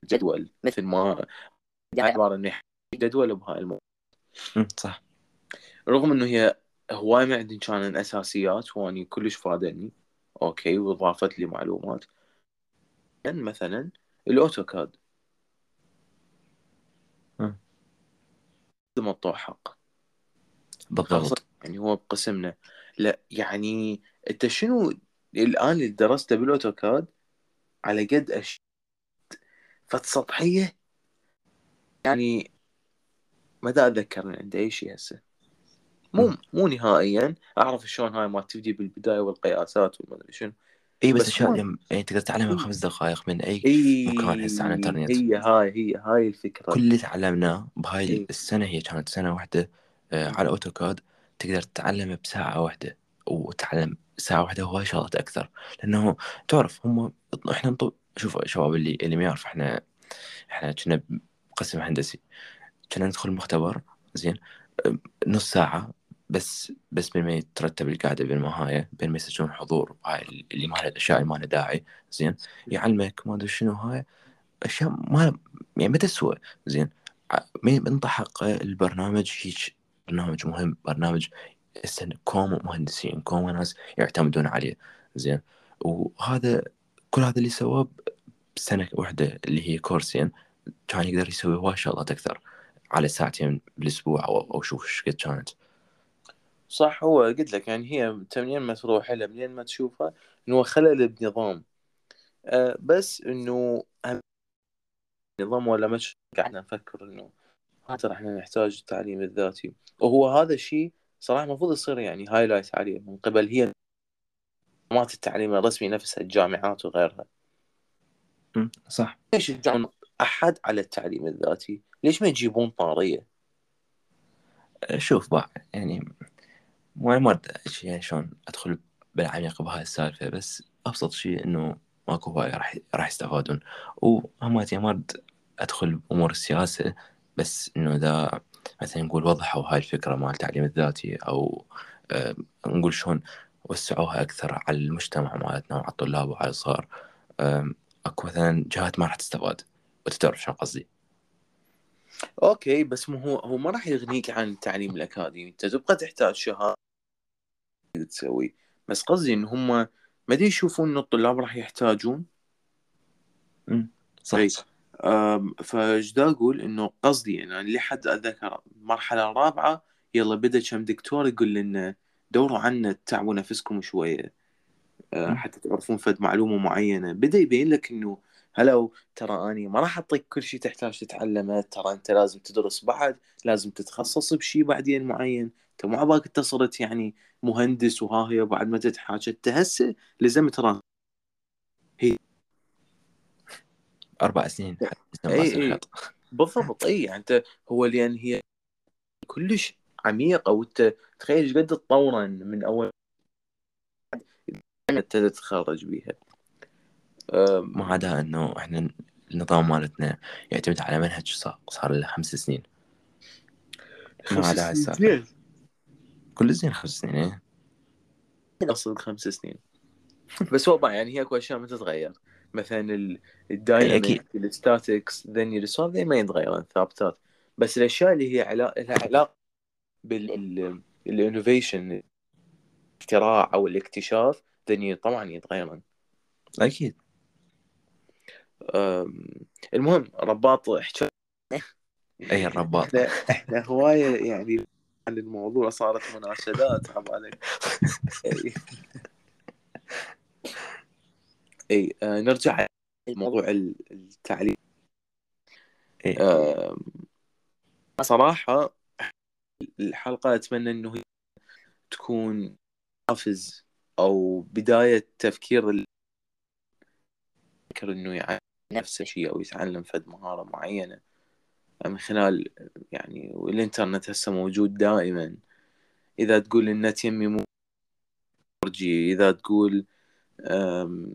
الجدول مثل ما اعتبار إنه جدول بهاي المواد. صح. رغم إنه هي هواي ما عندي كان أساسيات واني كلش فادني. okay وإضافت لي معلومات. مثلا ال AutoCAD. مطوع حق. بالضبط. يعني هو بقسمنا لا يعني أنت شنو الآن اللي درسته بال AutoCAD على قد اشياء سطحيه يعني ما دا اتذكر إن عندي أي شيء هسه. مو. مو نهائيا. أعرف شلون هاي ما تبدي بالبدايه والقياسات وما أدري شنو. اي بس بس اشياء يعني تقدر تتعلمها. بخمس دقائق من أي اي مكان هسه على الإنترنت هي هاي هي هاي الفكرة كل اللي تعلمناه بهاي إي. السنة هي كانت سنة واحدة آه، مم. على AutoCAD تقدر تتعلمه بساعة واحدة وتعلم ساعة واحدة هواي شغلات أكثر لأنه تعرف هم إحنا نطو... شوف شباب اللي اللي ما يعرف إحنا إحنا كنا بقسم هندسي كنا ندخل مختبر زين آه، نص ساعة بس بس بين ما يترتب القعده بين ما هاي بين ما يسجلون حضور هاي اللي ما لها الاشياء اللي ما لها داعي زين؟ يعلمك ما أدري شنو هاي أشياء ما يعني ما تسوى زين؟ من حق البرنامج هيك برنامج مهم برنامج هسه كومة مهندسين كومة ناس يعتمدون عليه زين؟ وهذا كل هذا اللي سواه بسنة واحدة اللي هي كورسين كان يقدر يسوي هواي شغلات أكثر على ساعتين بالأسبوع أو أو شوف إيش قد كانت. صح هو قلت لك يعني هي انت منين ما تروح لها منين ما تشوفها إنه خلل بنظام آه بس إنه نظام ولا مش قاعدين نفكر إنه ترى إحنا نحتاج التعليم الذاتي وهو هذا الشيء صراحة المفروض يصير يعني هايلايت عليه من قبل هي نظامات التعليم الرسمي نفسها الجامعات وغيرها صح ليش يشجعون أحد على التعليم الذاتي؟ ليش ما يجيبون طارية؟ شوف بقى يعني ما أدري يعني شلون أدخل بالعميق بهاي السالفة بس أبسط شيء إنه ماكو هواي راح راح يستفادون. وهماتي ما أريد أدخل بأمور السياسة بس إنه إذا مثلا نقول وضحوا هاي الفكرة مال التعليم الذاتي أو آه نقول شلون وسعوها أكثر على المجتمع مالتنا وعلى الطلاب وعلى الصغار أكو مثلا جهات ما راح تستفاد. وانت تعرف شو قصدي؟ أوكي بس مو هو هو ما راح يغنيك عن التعليم الأكاديمي، أنت تبقى تحتاج شهادة تسوي، بس قصدي إن هم ما يشوفون إن الطلاب راح يحتاجون؟ صح أي. أم، فايش دا أقول؟ إنه قصدي يعني لحد أتذكر المرحله الرابعه يلا بدأ كم دكتور يقول لنا دوروا عنا تعبوا نفسكم شوية. أه،. حتى تعرفون فد معلومة معينة. بدأ يبين لك إنه هلو ترى أني ما راح أعطيك كل شيء تحتاج تتعلمه ترى أنت لازم تدرس بعد لازم تتخصص بشيء بعدين معين. أنت مو عبالك انت صرت يعني مهندس وها هي بعد ما تتحاجى أنت هسه لزمت راسك أربع سنين. اي اي الخط بالضبط اي يعني أنت هو لأن هي كلش عميقه وانت تخيل إيش قد تطورا من أول. تتخرج بيها. ما عدا إنه إحنا النظام مالتنا يعتمد على منهج صار, له خمس سنين. ما عدا زين. كل سنين خمس سنين إيه؟ أصل خمس سنين. بس هو يعني هي أكو أشياء ما تتغير. مثلا. ال dynamic ال statics ذني resolve ما يتغيرون ثابتات بس الأشياء اللي هي علا... لها علاقة بال innovation الاختراع أو الاكتشاف ذني طبعا يتغيرون. أكيد. المهم رباط أي الرباط؟ إحنا إحنا هواية يعني عن الموضوع صارت مناشدات عبالك إي. إي آه، نرجع لموضوع ال- التعليم. إي. آم، صراحة الحلقة أتمنى أنه هي تكون حافز أو بداية تفكير ال- فكر أنه يعلم نفسه شيء أو يتعلم فد مهارة معينة. من خلال يعني والإنترنت هسه موجود دائما. إذا تقول النت يمي مو 4G إذا تقول أم،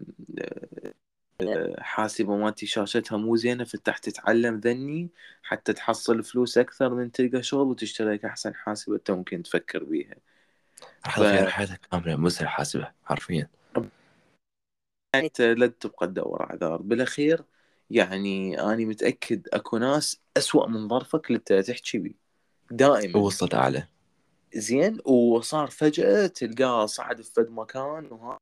أه، حاسبة مالتي شاشتها مو زينة فتح تتعلم ذني حتى تحصل فلوس أكثر من تلقى شغل وتشتري لك أحسن حاسبة أنت ممكن تفكر بيها. راح ف- حياتك كاملة مو الحاسبة حرفيا. يعني أنت لا تبقى تدور أعذار بالأخير يعني أنا متأكد أكو ناس أسوأ من ظرفك اللي تحكي بيه دائما. وصلت أعلى. زين وصار فجأة تلقاه صعد في فد مكان وها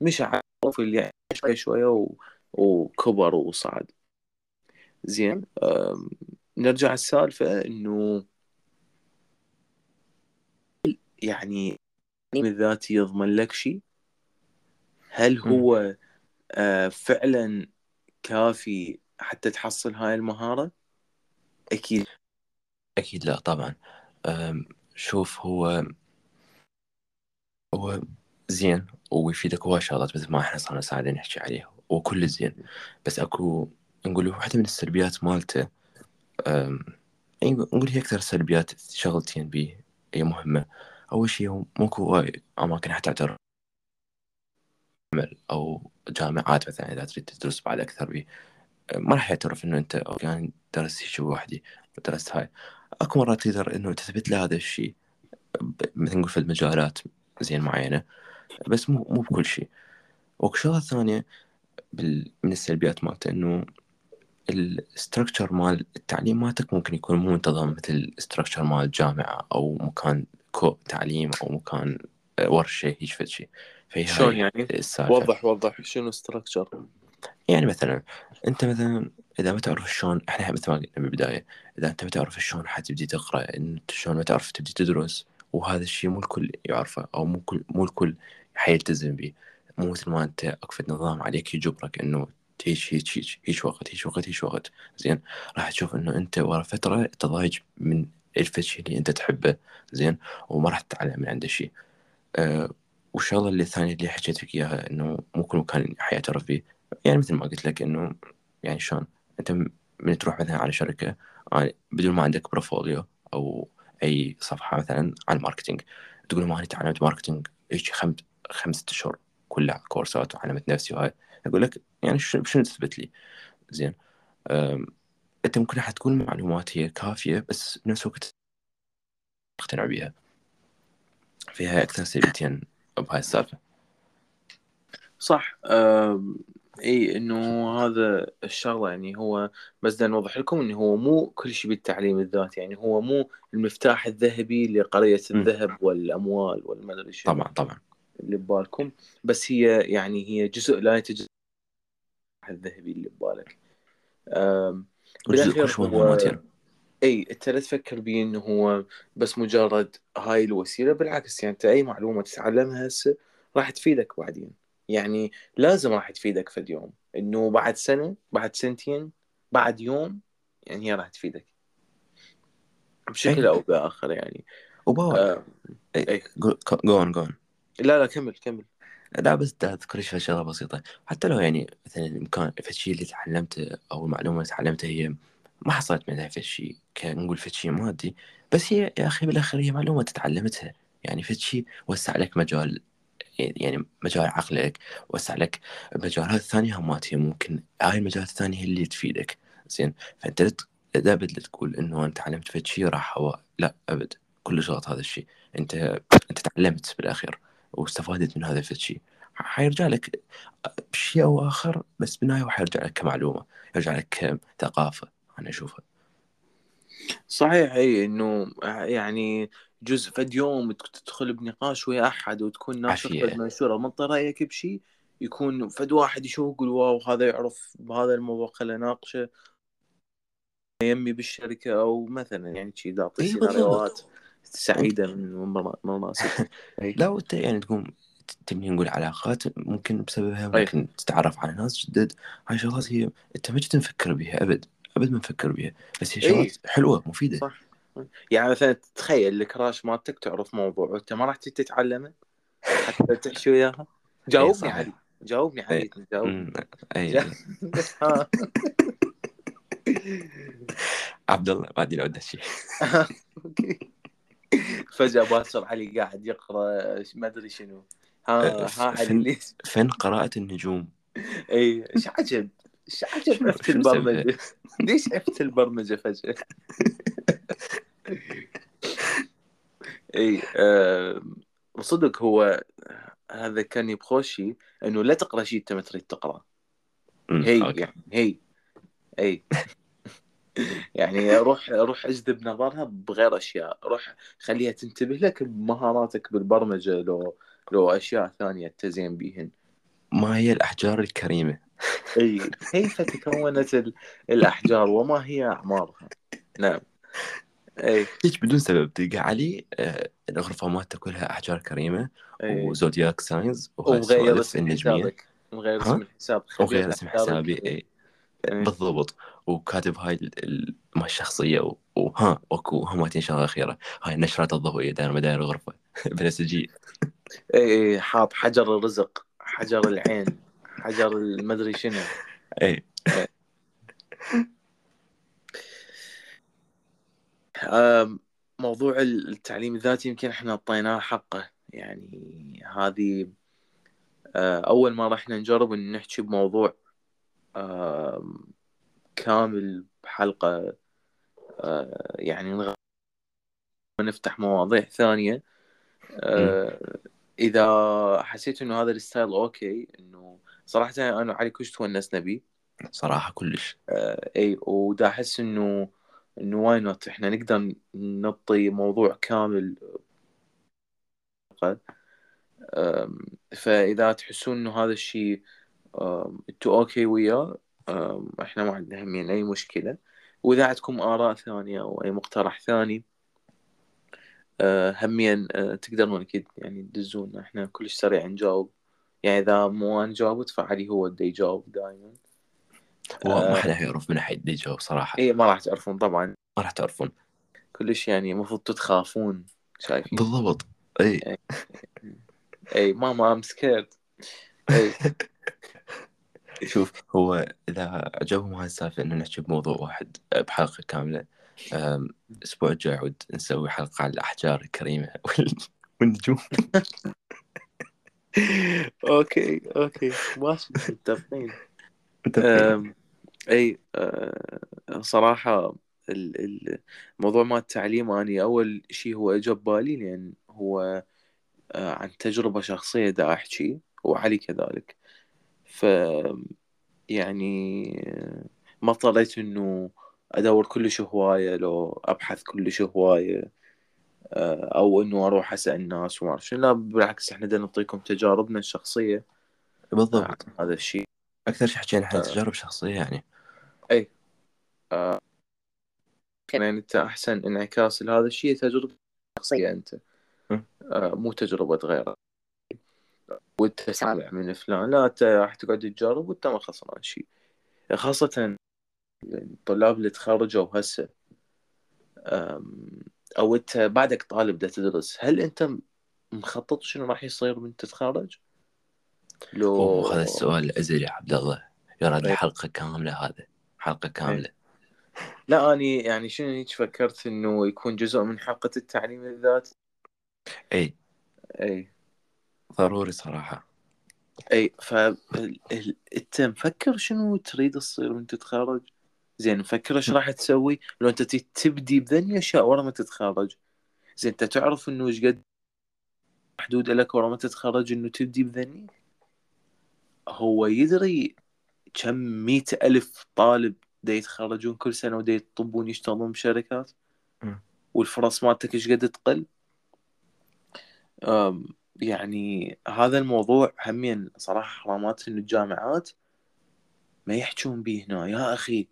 مش عارف اللي يعني شوي شوية و... وكبر وصعد. زين أم، نرجع السالفة إنه يعني الذاتي يضمن لك شيء. هل هو آه، فعلا كافي حتى تحصل هاي المهارة؟ أكيد. أكيد لا طبعا. شوف هو هو زين ويفيدك هواي شغلات مثل ما إحنا صرنا ساعدين نحكي عليه وكل زين. بس أكو نقول واحدة من السلبيات مالته يعني نقول هي أكثر سلبيات شغلتين بيه هي مهمة. أول شيء هو ماكو هواي أماكن حتى عمل أو جامعات مثلا إذا تريد تدرس بعد أكثر بيه ما راح يعترف إنه أنت okay أنا درست شيء وحدي ودرست هاي. أكو مرات تقدر إنه تثبت له هذا الشيء مثل نقول في المجالات زين معينة بس مو مو بكل شيء. وشغلة ثانية بال... من السلبيات مالته إنه ال structure مال التعليم مالتك ممكن يكون مو منتظم مثل ال structure مال الجامعة أو مكان أكو تعليم أو مكان ورشة هيك فد شيء فهي شلون يعني؟ السالفة. وضح وضح. شنو structure يعني مثلا أنت مثلا إذا ما تعرف شلون إحنا مثل ما قلنا بالبداية إذا أنت ما تعرف شلون حتبدي تقرأ أنت شلون ما تعرف تبدي تدرس وهذا الشيء مو الكل يعرفه أو مو كل مو الكل حيلتزم به. مو مثل ما أنت أكفت نظام عليك يجبرك إنه هيك هيك هيك هيك وقت هيك وقت هيك وقت. زين. راح تشوف إنه أنت ورا فترة تضايج من الفتش اللي أنت تحبه. زين. وما راح تتعلم من عنده شيء. أه والشغلة اللي الثانية اللي حكيت فيك إياها إنه مو كل مكان حيعترف فيه. يعني مثل ما قلت لك إنه يعني شلون أنت م- من تروح مثلا على شركة آه، بدون ما عندك portfolio أو أي صفحة مثلا عن ال marketing تقول ما أنا تعلمت marketing إيش خمس خمسة أشهر كلها كورسات وعلمت نفسي وهاي. أقول لك يعني شنو تثبت لي؟ زين. أنت ممكن حتكون معلومات هي كافية بس بنفس الوقت تقتنع بيها. فيها أكثر سلبيتين بهاي السالفة. صح أم، إي إنه هذا الشغلة يعني هو بس نوضح لكم إنه هو مو كل شيء بالتعليم الذاتي يعني هو مو المفتاح الذهبي لقرية. الذهب والأموال والما ادري شنو طبعا طبعا. اللي ببالكم بس هي يعني هي جزء لا المفتاح الذهبي اللي ببالك. وجزء بالأخير هو إي أنت لا تفكر بيه إنه هو بس مجرد هاي الوسيلة بالعكس يعني أنت أي معلومة تتعلمها هسه راح تفيدك بعدين. يعني لازم راح تفيدك في اليوم. إنه بعد سنة بعد سنتين بعد يوم يعني هي راح تفيدك. بشكل أي أو بآخر يعني. وباوع آه أي. اي جون جون لا لا كمل كمل. لا بس دا أذكر شي شغلة بسيطة. حتى لو يعني مثلا الإمكان فشي اللي تعلمته أو المعلومة اللي تعلمتها هي ما حصلت منها فشي كنقول فشي مادي بس هي يا أخي بالآخر هي معلومة تتعلمتها. يعني فشي وسع لك مجال يعني مجال عقلك وسع لك مجالات ثانية همات هي ممكن هاي المجالات الثانية هي اللي تفيدك. زين فأنت لا ت- لا أبد لا تقول إنه أنت تعلمت فشي راح هو لا أبد. كل غلط هذا الشيء أنت أنت تعلمت بالأخير واستفادت من هذا الشيء حيرجع لك بشيء أو آخر بس بالنهاية هو حيرجع لك كمعلومة يرجع لك كثقافة أنا أشوفها. صحيح إي إنه يعني جزء فد يوم تدخل بنقاش ويا أحد وتكون ناشر فد منشوره من رأيك بشيء يكون فد واحد يشوف يقول واو هذا يعرف بهذا الموضوع خلينا نناقشه يمي بالشركة أو مثلا يعني شي تعطي سيناريوهات سعيدة من من مناسب لا وأنت يعني تقوم تبني نقول علاقات ممكن بسببها ممكن تتعرف على ناس جدد. هاي شغلات هي أنت ما جيت نفكر بها أبد. أبد ما نفكر بها بس هي اي شغلات حلوة مفيدة. صح. يعني مثلا تخيل الكراش مالتك تعرف موضوع وانت ما راح تتعلمه؟ حتى تحشي وياها؟ جاوبني صحيح. علي. جاوبني علي جاوبني اي ها. عبد الله بعدين اود شيء. فجأة باسل علي قاعد يقرأ ما أدري شنو. ها ها علي فن- قراءة النجوم؟ اي إيش عجب. عجب عفت شنو البرمجة؟ ليش عفت البرمجة فجأة؟ إي وصدق هو هذا كان بخوشي إنه لا تقرأ شيء أنت ما تريد تقرا أمم، هي okay. يعني هي إي. يعني روح روح اجذب نظرها بغير أشياء. روح خليها تنتبه لك بمهاراتك بالبرمجة لو لو أشياء ثانية تزين بيهن. ما هي الأحجار الكريمة؟ إي كيف تكونت ال- الأحجار وما هي أعمارها؟ نعم. إي. هيك بدون سبب تلقى علي آه، الغرفة مالته كلها أحجار كريمة و zodiac signs ومغير اسم حسابك. مغير؟ اسم الحساب. وغير اسم الأحجار حسابي. إيه. بالضبط. وكاتب هاي ما الشخصية وها اكو هماتين شغلة أخيرة هاي النشرات الضوئية دائما مداير الغرفة بنفسجية إي إي حاط حجر الرزق حجر العين. حجر المدري شنو. إي. موضوع التعليم الذاتي يمكن إحنا أعطيناه حقه. يعني هذه آه، أول ما رحنا نجرب إن نحكي بموضوع كامل بحلقة آه، يعني نفتح مواضيع ثانية. آه، إذا حسيت إنه هذا ال style okay إنه صراحة أنا وعلي كلش تونسنا بيه صراحة كلش. آه، إي ودا أحس إنه إنه why not إحنا نقدر نعطي موضوع كامل. فإذا تحسون إنه هذا الشيء أنتوا okay وياه إحنا ما عندنا همين أي مشكلة. وإذا عندكم آراء ثانية أو أي مقترح ثاني آه، همين آه، تقدرون أكيد يعني تدزون. إحنا كلش سريع نجاوب. يعني إذا مو أنا جاوبت فعلي هو اللي يجاوب دائما هو آه. ما حدا يعرف من حد يجاوب صراحة. اي ما راح تعرفون طبعا. ما راح تعرفون. كلش يعني المفروض تتخافون. شايفين بالضبط. إي. إي ماما I'm scared إي. شوف هو إذا عجبهم هاي السالفه إنه نحكي بموضوع واحد بحلقة كاملة. الأسبوع الجاي عود نسوي حلقة عن الأحجار الكريمة وال- والنجوم. okay okay ماشي متفقين أي صراحة ال- ال- الموضوع مال التعليم أني أول شيء هو اجى ببالي لأن هو أه، عن تجربة شخصية دا أحكي وعلي كذلك. ف يعني أه، ما اضطريت إنه أدور كلش هواية لو أبحث كلش هواية. أه، أو إنه أروح أسأل الناس وما أعرف شنو. لا بالعكس إحنا بدنا نعطيكم تجاربنا الشخصية. بالضبط. عن هذا الشيء. أكثر شيء حكينا إحنا آه. تجارب شخصيه يعني. يعني أنت أحسن انعكاس لهذا الشيء تجربة شخصية أنت. م. آه، مو تجربة غيرك وأنت سامع من فلان. لا أنت راح تقعد تجرب وأنت ما خسران شيء. خاصة الطلاب اللي تخرجوا هسه. أو أنت بعدك طالب دا تدرس هل أنت مخطط شنو راح يصير من تتخرج؟ لو هذا السؤال الازلي يا عبد الله. يرى إيه. حلقة كاملة هذا حلقة كاملة. لا أني يعني شنو هيك فكرت إنه يكون جزء من حلقة التعليم الذاتي؟ إي. إي. ضروري صراحة. إي ف أنت مفكر شنو تريد تصير وأنت تتخرج؟ زين مفكر إيش راح تسوي؟ لو أنت تبدي بذني الاشياء ورا ما تتخرج زين أنت تعرف إنه إيش قد محدود لك ورا ما تتخرج إنه تبدي بذني؟ هو يدري كم مئة ألف طالب دا يتخرجون كل سنة ودا يطبون يشتغلون بشركات. والفرص مالتك إيش قد تقل يعني هذا الموضوع همين صراحة حرامات إنه الجامعات ما يحجون به هنا يا أخي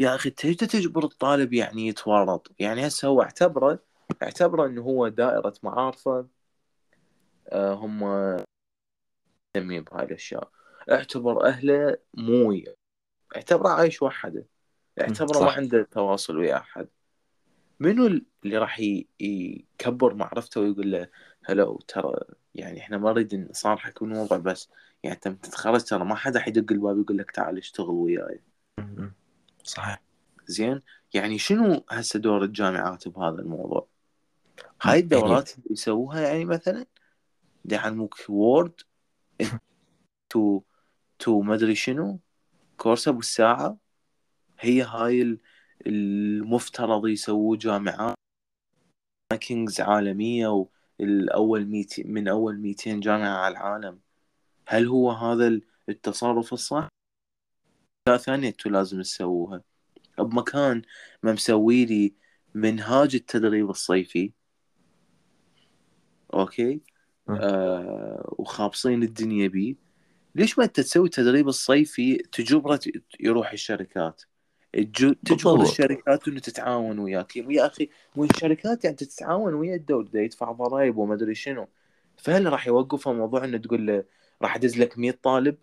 يا أخي تجد تجبر الطالب يعني يتورط؟ يعني هسه هو اعتبره اعتبره إنه هو دائرة معارفة آه، هم مهتمين بهاي الأشياء. اعتبر أهله مو وياه. اعتبره عايش وحده. اعتبره ما صح. عنده تواصل ويا أحد. منو اللي راح يكبر معرفته ويقول له هلو ترى يعني إحنا ما نريد نصارحك بالموضوع بس يعني انت تتخرج ترى ما حدا حيدق الباب يقول لك تعال اشتغل وياي. صحيح. زين؟ يعني شنو هسه دور الجامعات بهذا الموضوع؟ هاي الدورات اللي يسووها يعني مثلا؟ يعلموك وورد تو تو ما أدري شنو course ابو الساعة هي هاي المفترض يسووه جامعات rankings عالمية والأول ميت من أول 200 جامعة على العالم. هل هو هذا التصرف الصح؟ ثانية أنتوا لازم تسووها. بمكان ما مسوي لي منهاج التدريب الصيفي. okay؟ آه. وخابصين الدنيا بيه ليش ما انت تسوي التدريب الصيفي تجبره يروح الشركات؟ تجبر الشركات إنه تتعاون وياك. يا أخي مو الشركات يعني تتعاون ويا الدولة يدفع ضرائب وما أدري شنو. فهل راح يوقفوا موضوع إنه تقول له راح أدز لك 100 طالب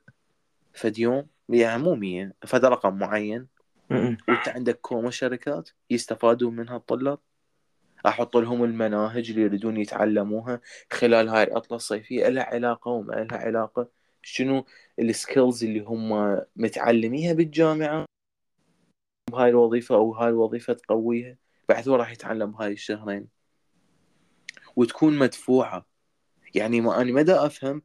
فد يوم يعني مو 100 فد رقم معين. وانت عندك كومة شركات يستفادون منها الطلاب؟ أحط لهم المناهج اللي يريدون يتعلموها خلال هاي العطلة الصيفية. لها علاقة وما لها علاقة؟ شنو السكيلز اللي هم متعلميها بالجامعة؟ بهاي الوظيفة أو هاي الوظيفة تقويها؟ بعد هو راح يتعلم هاي الشهرين وتكون مدفوعة. يعني ما أنا مدى أفهم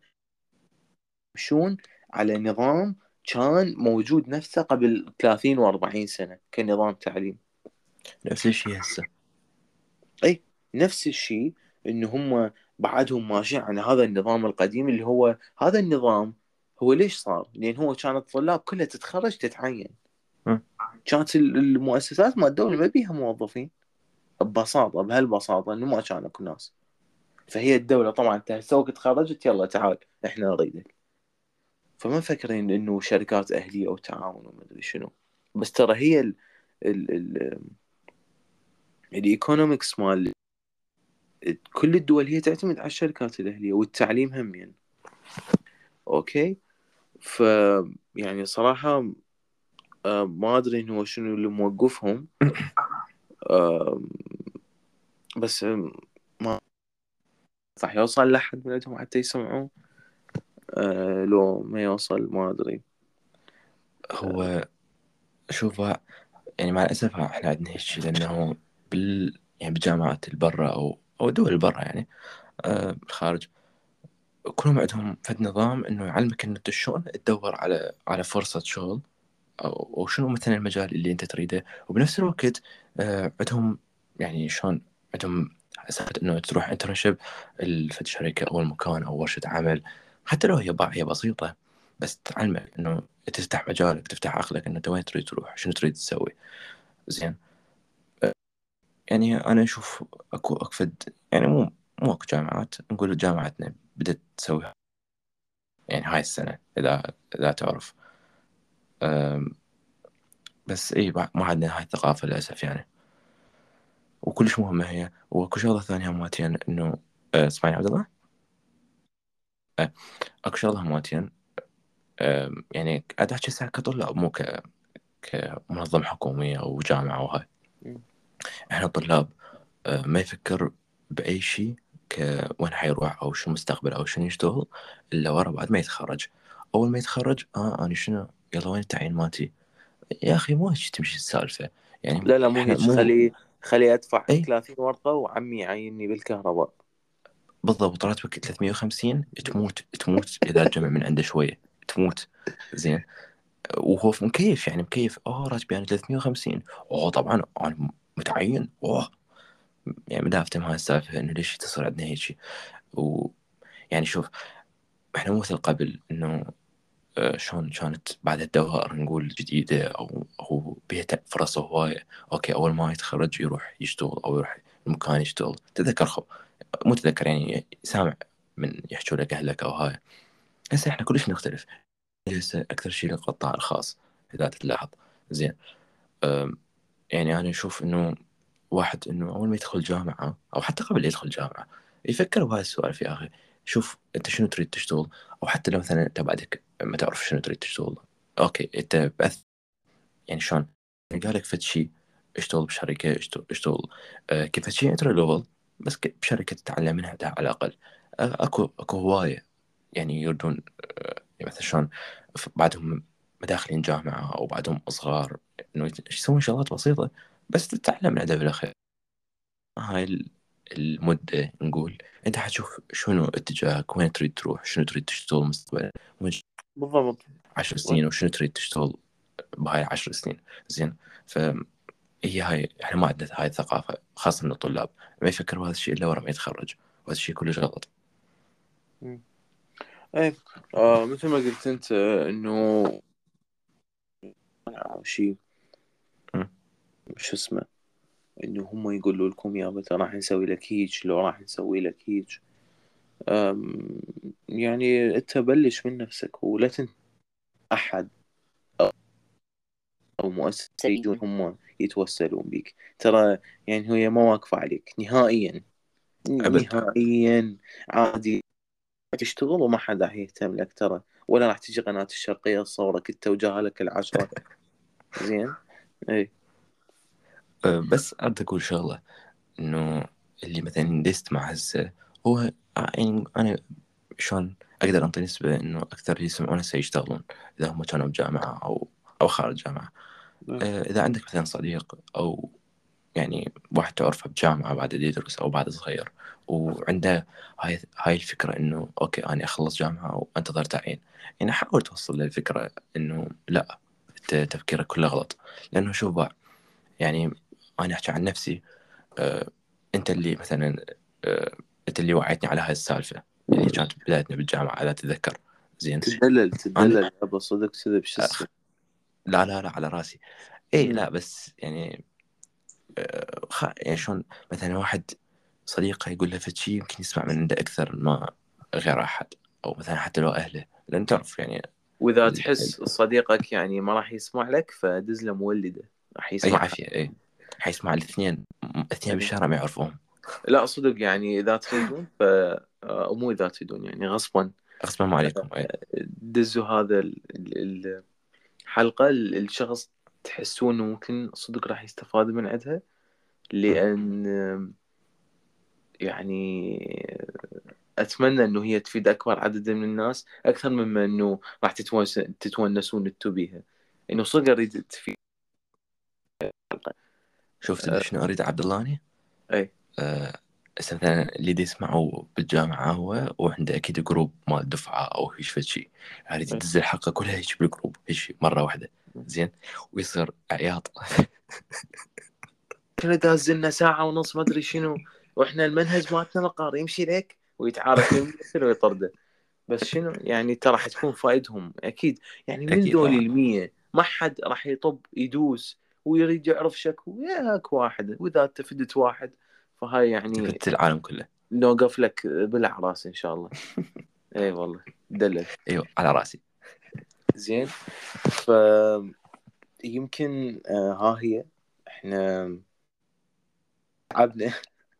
شلون على نظام كان موجود نفسه قبل 30 و40 سنة كنظام تعليم نفس الشيء هسه. إي نفس الشيء إنه هم بعدهم ماشيين على هذا النظام القديم اللي هو هذا النظام هو ليش صار؟ لأن هو كان الطلاب كلها تتخرج تتعين. م. كانت المؤسسات ما الدولة ما بيها موظفين. ببساطة بهالبساطة إنه ما كان اكو ناس. فهي الدولة طبعا انت تخرجت يلا تعال إحنا نريدك. فما مفكرين إنه شركات أهلية أو تعاون وما أدري شنو. بس ترى هي ال ال ال ال economics مال كل الدول هي تعتمد على الشركات الأهلية والتعليم هم يعني. okay؟ ف يعني صراحة آه، ما أدري إنه شنو اللي موقفهم. آه، بس ما راح يوصل لحد من عندهم حتى يسمعوه آه، لو ما يوصل ما أدري. هو شوف يعني مع الأسف إحنا عندنا هيك لأنه بال يعني بالجامعات البرة أو أو دول البرة يعني آه بالخارج كلهم عندهم فد نظام إنه يعلمك إنه شلون تدور على على فرصة شغل أو شنو مثلا المجال اللي أنت تريده. وبنفس الوقت آه عندهم يعني شلون عندهم سالفة إنه تروح internship في الشركة أو المكان أو ورشة عمل. حتى لو هي هي بسيطة بس تعلمك إنه تفتح مجالك تفتح عقلك إنه أنت وين تريد تروح؟ شنو تريد تسوي؟ زين؟ يعني أنا أشوف أكو أكو فد يعني مو مو أكو جامعات نقول جامعتنا بدأت تسوي يعني هاي السنة إذا إذا تعرف. بس إي ما عندنا هاي الثقافة للأسف يعني. وكلش مهمة هي وأكو شغلة ثانية هماتين إنه أه، اسمعني عبد الله؟ أه، أكو شغلة هماتين يعني قاعد أحكي هسه كطلاب مو ك كمنظمة حكومية أو جامعة وهاي إحنا طلاب أه، ما يفكر بأي شيء وين حيروح أو شو مستقبل أو شنو يشتغل إلا ورا بعد ما يتخرج. أول ما يتخرج آه أنا شنو؟ يلا وين التعيين مالتي؟ يا أخي مو هيك تمشي السالفة. يعني لا لا مو هيك. خلي خلي أدفع أي؟ 30 ورقة وعمي يعيني بالكهرباء. بالضبط راتبك 350 تموت تموت إذا تجمع من عنده شوية تموت. زين. وهو مكيف يعني مكيف. اوه راتبي أنا 350 أوه طبعا أنا متعين. أوه. يعني ما افتهم هاي السالفة إنه ليش تصير عندنا هيك شيء؟ و يعني شوف إحنا مو مثل قبل إنه آه، شلون كانت بعد الدوائر نقول جديدة أو هو بيها فرص هواية. أوكي أول ما يتخرج يروح يشتغل أو يروح المكان يشتغل. تذكر خو مو تذكر يعني سامع من يحكوا لك أهلك أو هاي. هسه إحنا كلش نختلف. هسه أكثر شيء للقطاع الخاص إذا تلاحظ. زين. يعني أنا أشوف إنه واحد إنه أول ما يدخل جامعة أو حتى قبل يدخل جامعة يفكر بهاي السؤال يا أخي. شوف أنت شنو تريد تشتغل؟ أو حتى لو مثلا أنت بعدك ما تعرف شنو تريد تشتغل. أوكي أنت بأث يعني شلون؟ قالك فد شيء اشتغل بشركة اشتغل, اشتغل. آه، كيف شيء انتري ليفل بس بشركة تتعلم منها على الأقل. أكو أكو هواية يعني يردون يعني مثلا شلون ف- بعدهم مداخلين جامعة أو بعدهم صغار إنه يسوون؟ شغلات بسيطة. بس تتعلم الأدب بالاخير هاي ال- المدة نقول. أنت حتشوف شنو اتجاهك؟ وين تريد تروح؟ شنو تريد تشتغل مستقبلا؟ بالضبط. عشر سنين وشنو تريد تشتغل بهاي العشر سنين؟ زين. فهي هاي إحنا ما عندنا هاي الثقافة خاصة من الطلاب. ما يفكروا هذا الشيء إلا ورا ما يتخرج. وهذا الشيء كلش غلط. إيه آه مثل ما قلت أنت إنه شيء. شو اسمه؟ إنه هم يقولوا لكم يا متى راح نسوي لك هيج لو راح نسوي لك هيج. يعني انت بلش من نفسك ولا تنت أحد. أو أو مؤسسة يجون هم. يتوسلون بيك. ترى يعني هي ما واقفة عليك. نهائيا. أبد. نهائيا. عادي. تشتغل وما حد راح يهتم لك ترى. ولا راح تجي قناة الشرقية تصورك انت وجهلك العشرة. زين. اي أه، بس أريد أقول شغلة. إنه اللي مثلا دست مع هسه هو آه، يعني أنا شلون أقدر أنطي نسبة إنه أكثر اللي يسمعون هسه يشتغلون إذا هم كانوا بجامعة أو أو خارج جامعة. أه، إذا عندك مثلا صديق أو يعني واحد تعرفه بجامعة بعد يدرس أو بعد صغير وعنده هاي هاي الفكرة إنه okay أنا أخلص جامعة وأنتظر تعيين يعني حاول توصل للفكرة إنه لا تفكيرك كله غلط. لأنه شوف بقى يعني أنا أحكي عن نفسي آه أنت اللي مثلا آه أنت اللي وعيتني على هاي السالفة. اللي كانت بدايتنا بالجامعة إذا تتذكر. زين. تدلل تدلل صدق كذب شو اسمه لا لا لا على رأسي. اي. لا بس يعني آه، خ... يعني شلون مثلا واحد صديقه يقول له فد شيء يمكن يسمع من عنده أكثر ما غير أحد أو مثلا حتى لو أهله لأن تعرف يعني وإذا ال- تحس صديقك يعني ما راح يسمع لك فدز له مولدة راح أي يسمع عافية اي حيسمع الاثنين الاثنين بالشارع ما يعرفوهم. لا صدق يعني إذا تريدون ف آه، مو إذا تريدون يعني غصبا. غصبا ما عليكم اي دزوا هذا ال- ال- الحلقة ال- الشخص تحسون إنه ممكن صدق راح يستفاد من عندها لأن يعني أتمنى إنه هي تفيد أكبر عدد من الناس أكثر مما إنه راح تتونس تتونسون إنتو بيها. إنه صدق أريد تفيد. شفت شنو أريد عبد الله؟ اي آه، هسه مثلا اللي دي يسمعوا بالجامعة هو وعنده أكيد group مال دفعة أو فد شيء أي. يدز الحلقة كلها هيك بالجروب هيك مرة واحدة. زين؟ ويصير عياط. كنا داز لنا ساعة ونص ما أدري شنو وإحنا المنهج مالتنا مقار يمشي لك ويتعارك ويطرده. بس شنو؟ يعني ترى حتكون فايدهم أكيد. يعني من أكيد، آه. المية ما حد راح يطب يدوس ويريد يعرف شكو ياك واحد وإذا انت فدت واحد فهاي يعني فدت العالم كله. نوقف لك بالاعراس إن شاء الله. إي والله دلل. أيوه على راسي. زين ف يمكن آه ها هي إحنا تعبنا.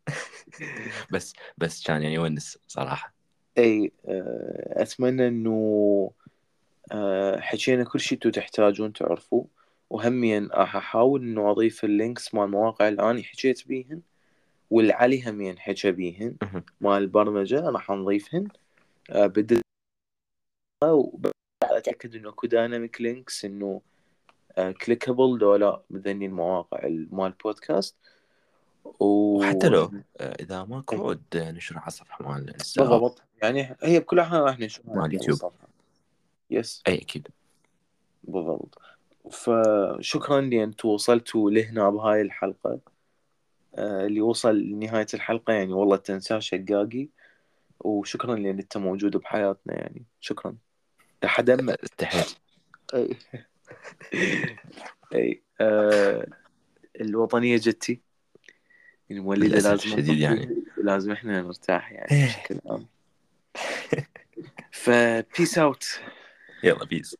بس بس كان يعني يونس صراحة. إي آه أتمنى إنه آه حكينا كل شيء أنتم تحتاجون تعرفوه. وهمين راح أحاول إنه أضيف ال links مال المواقع اللي أنا حكيت بيهن. واللي علي همين حكى بيهن. مال البرمجة راح نضيفهن آه بدل أتأكد إنه أكو dynamic links إنه clickable لو لا بذني المواقع مال البودكاست و... وحتى لو آه، إذا ماكو. عود نشر على الصفحة مال بالضبط يعني هي بكل حال راح نشوفها مال اليوتيوب. الصفحة. yes أي أكيد بالضبط فشكرا لأن وصلتوا لهنا بهاي الحلقة آه، اللي وصل لنهاية الحلقة يعني والله تنساه شقاقي. وشكرا لأن أنت موجود بحياتنا يعني. شكرا. لحد استحيت أي. أي. آه الوطنية جتي. المولدة للأسف لازم الشديد يعني. لازم إحنا نرتاح يعني إيه. بشكل عام. ف peace out يلا peace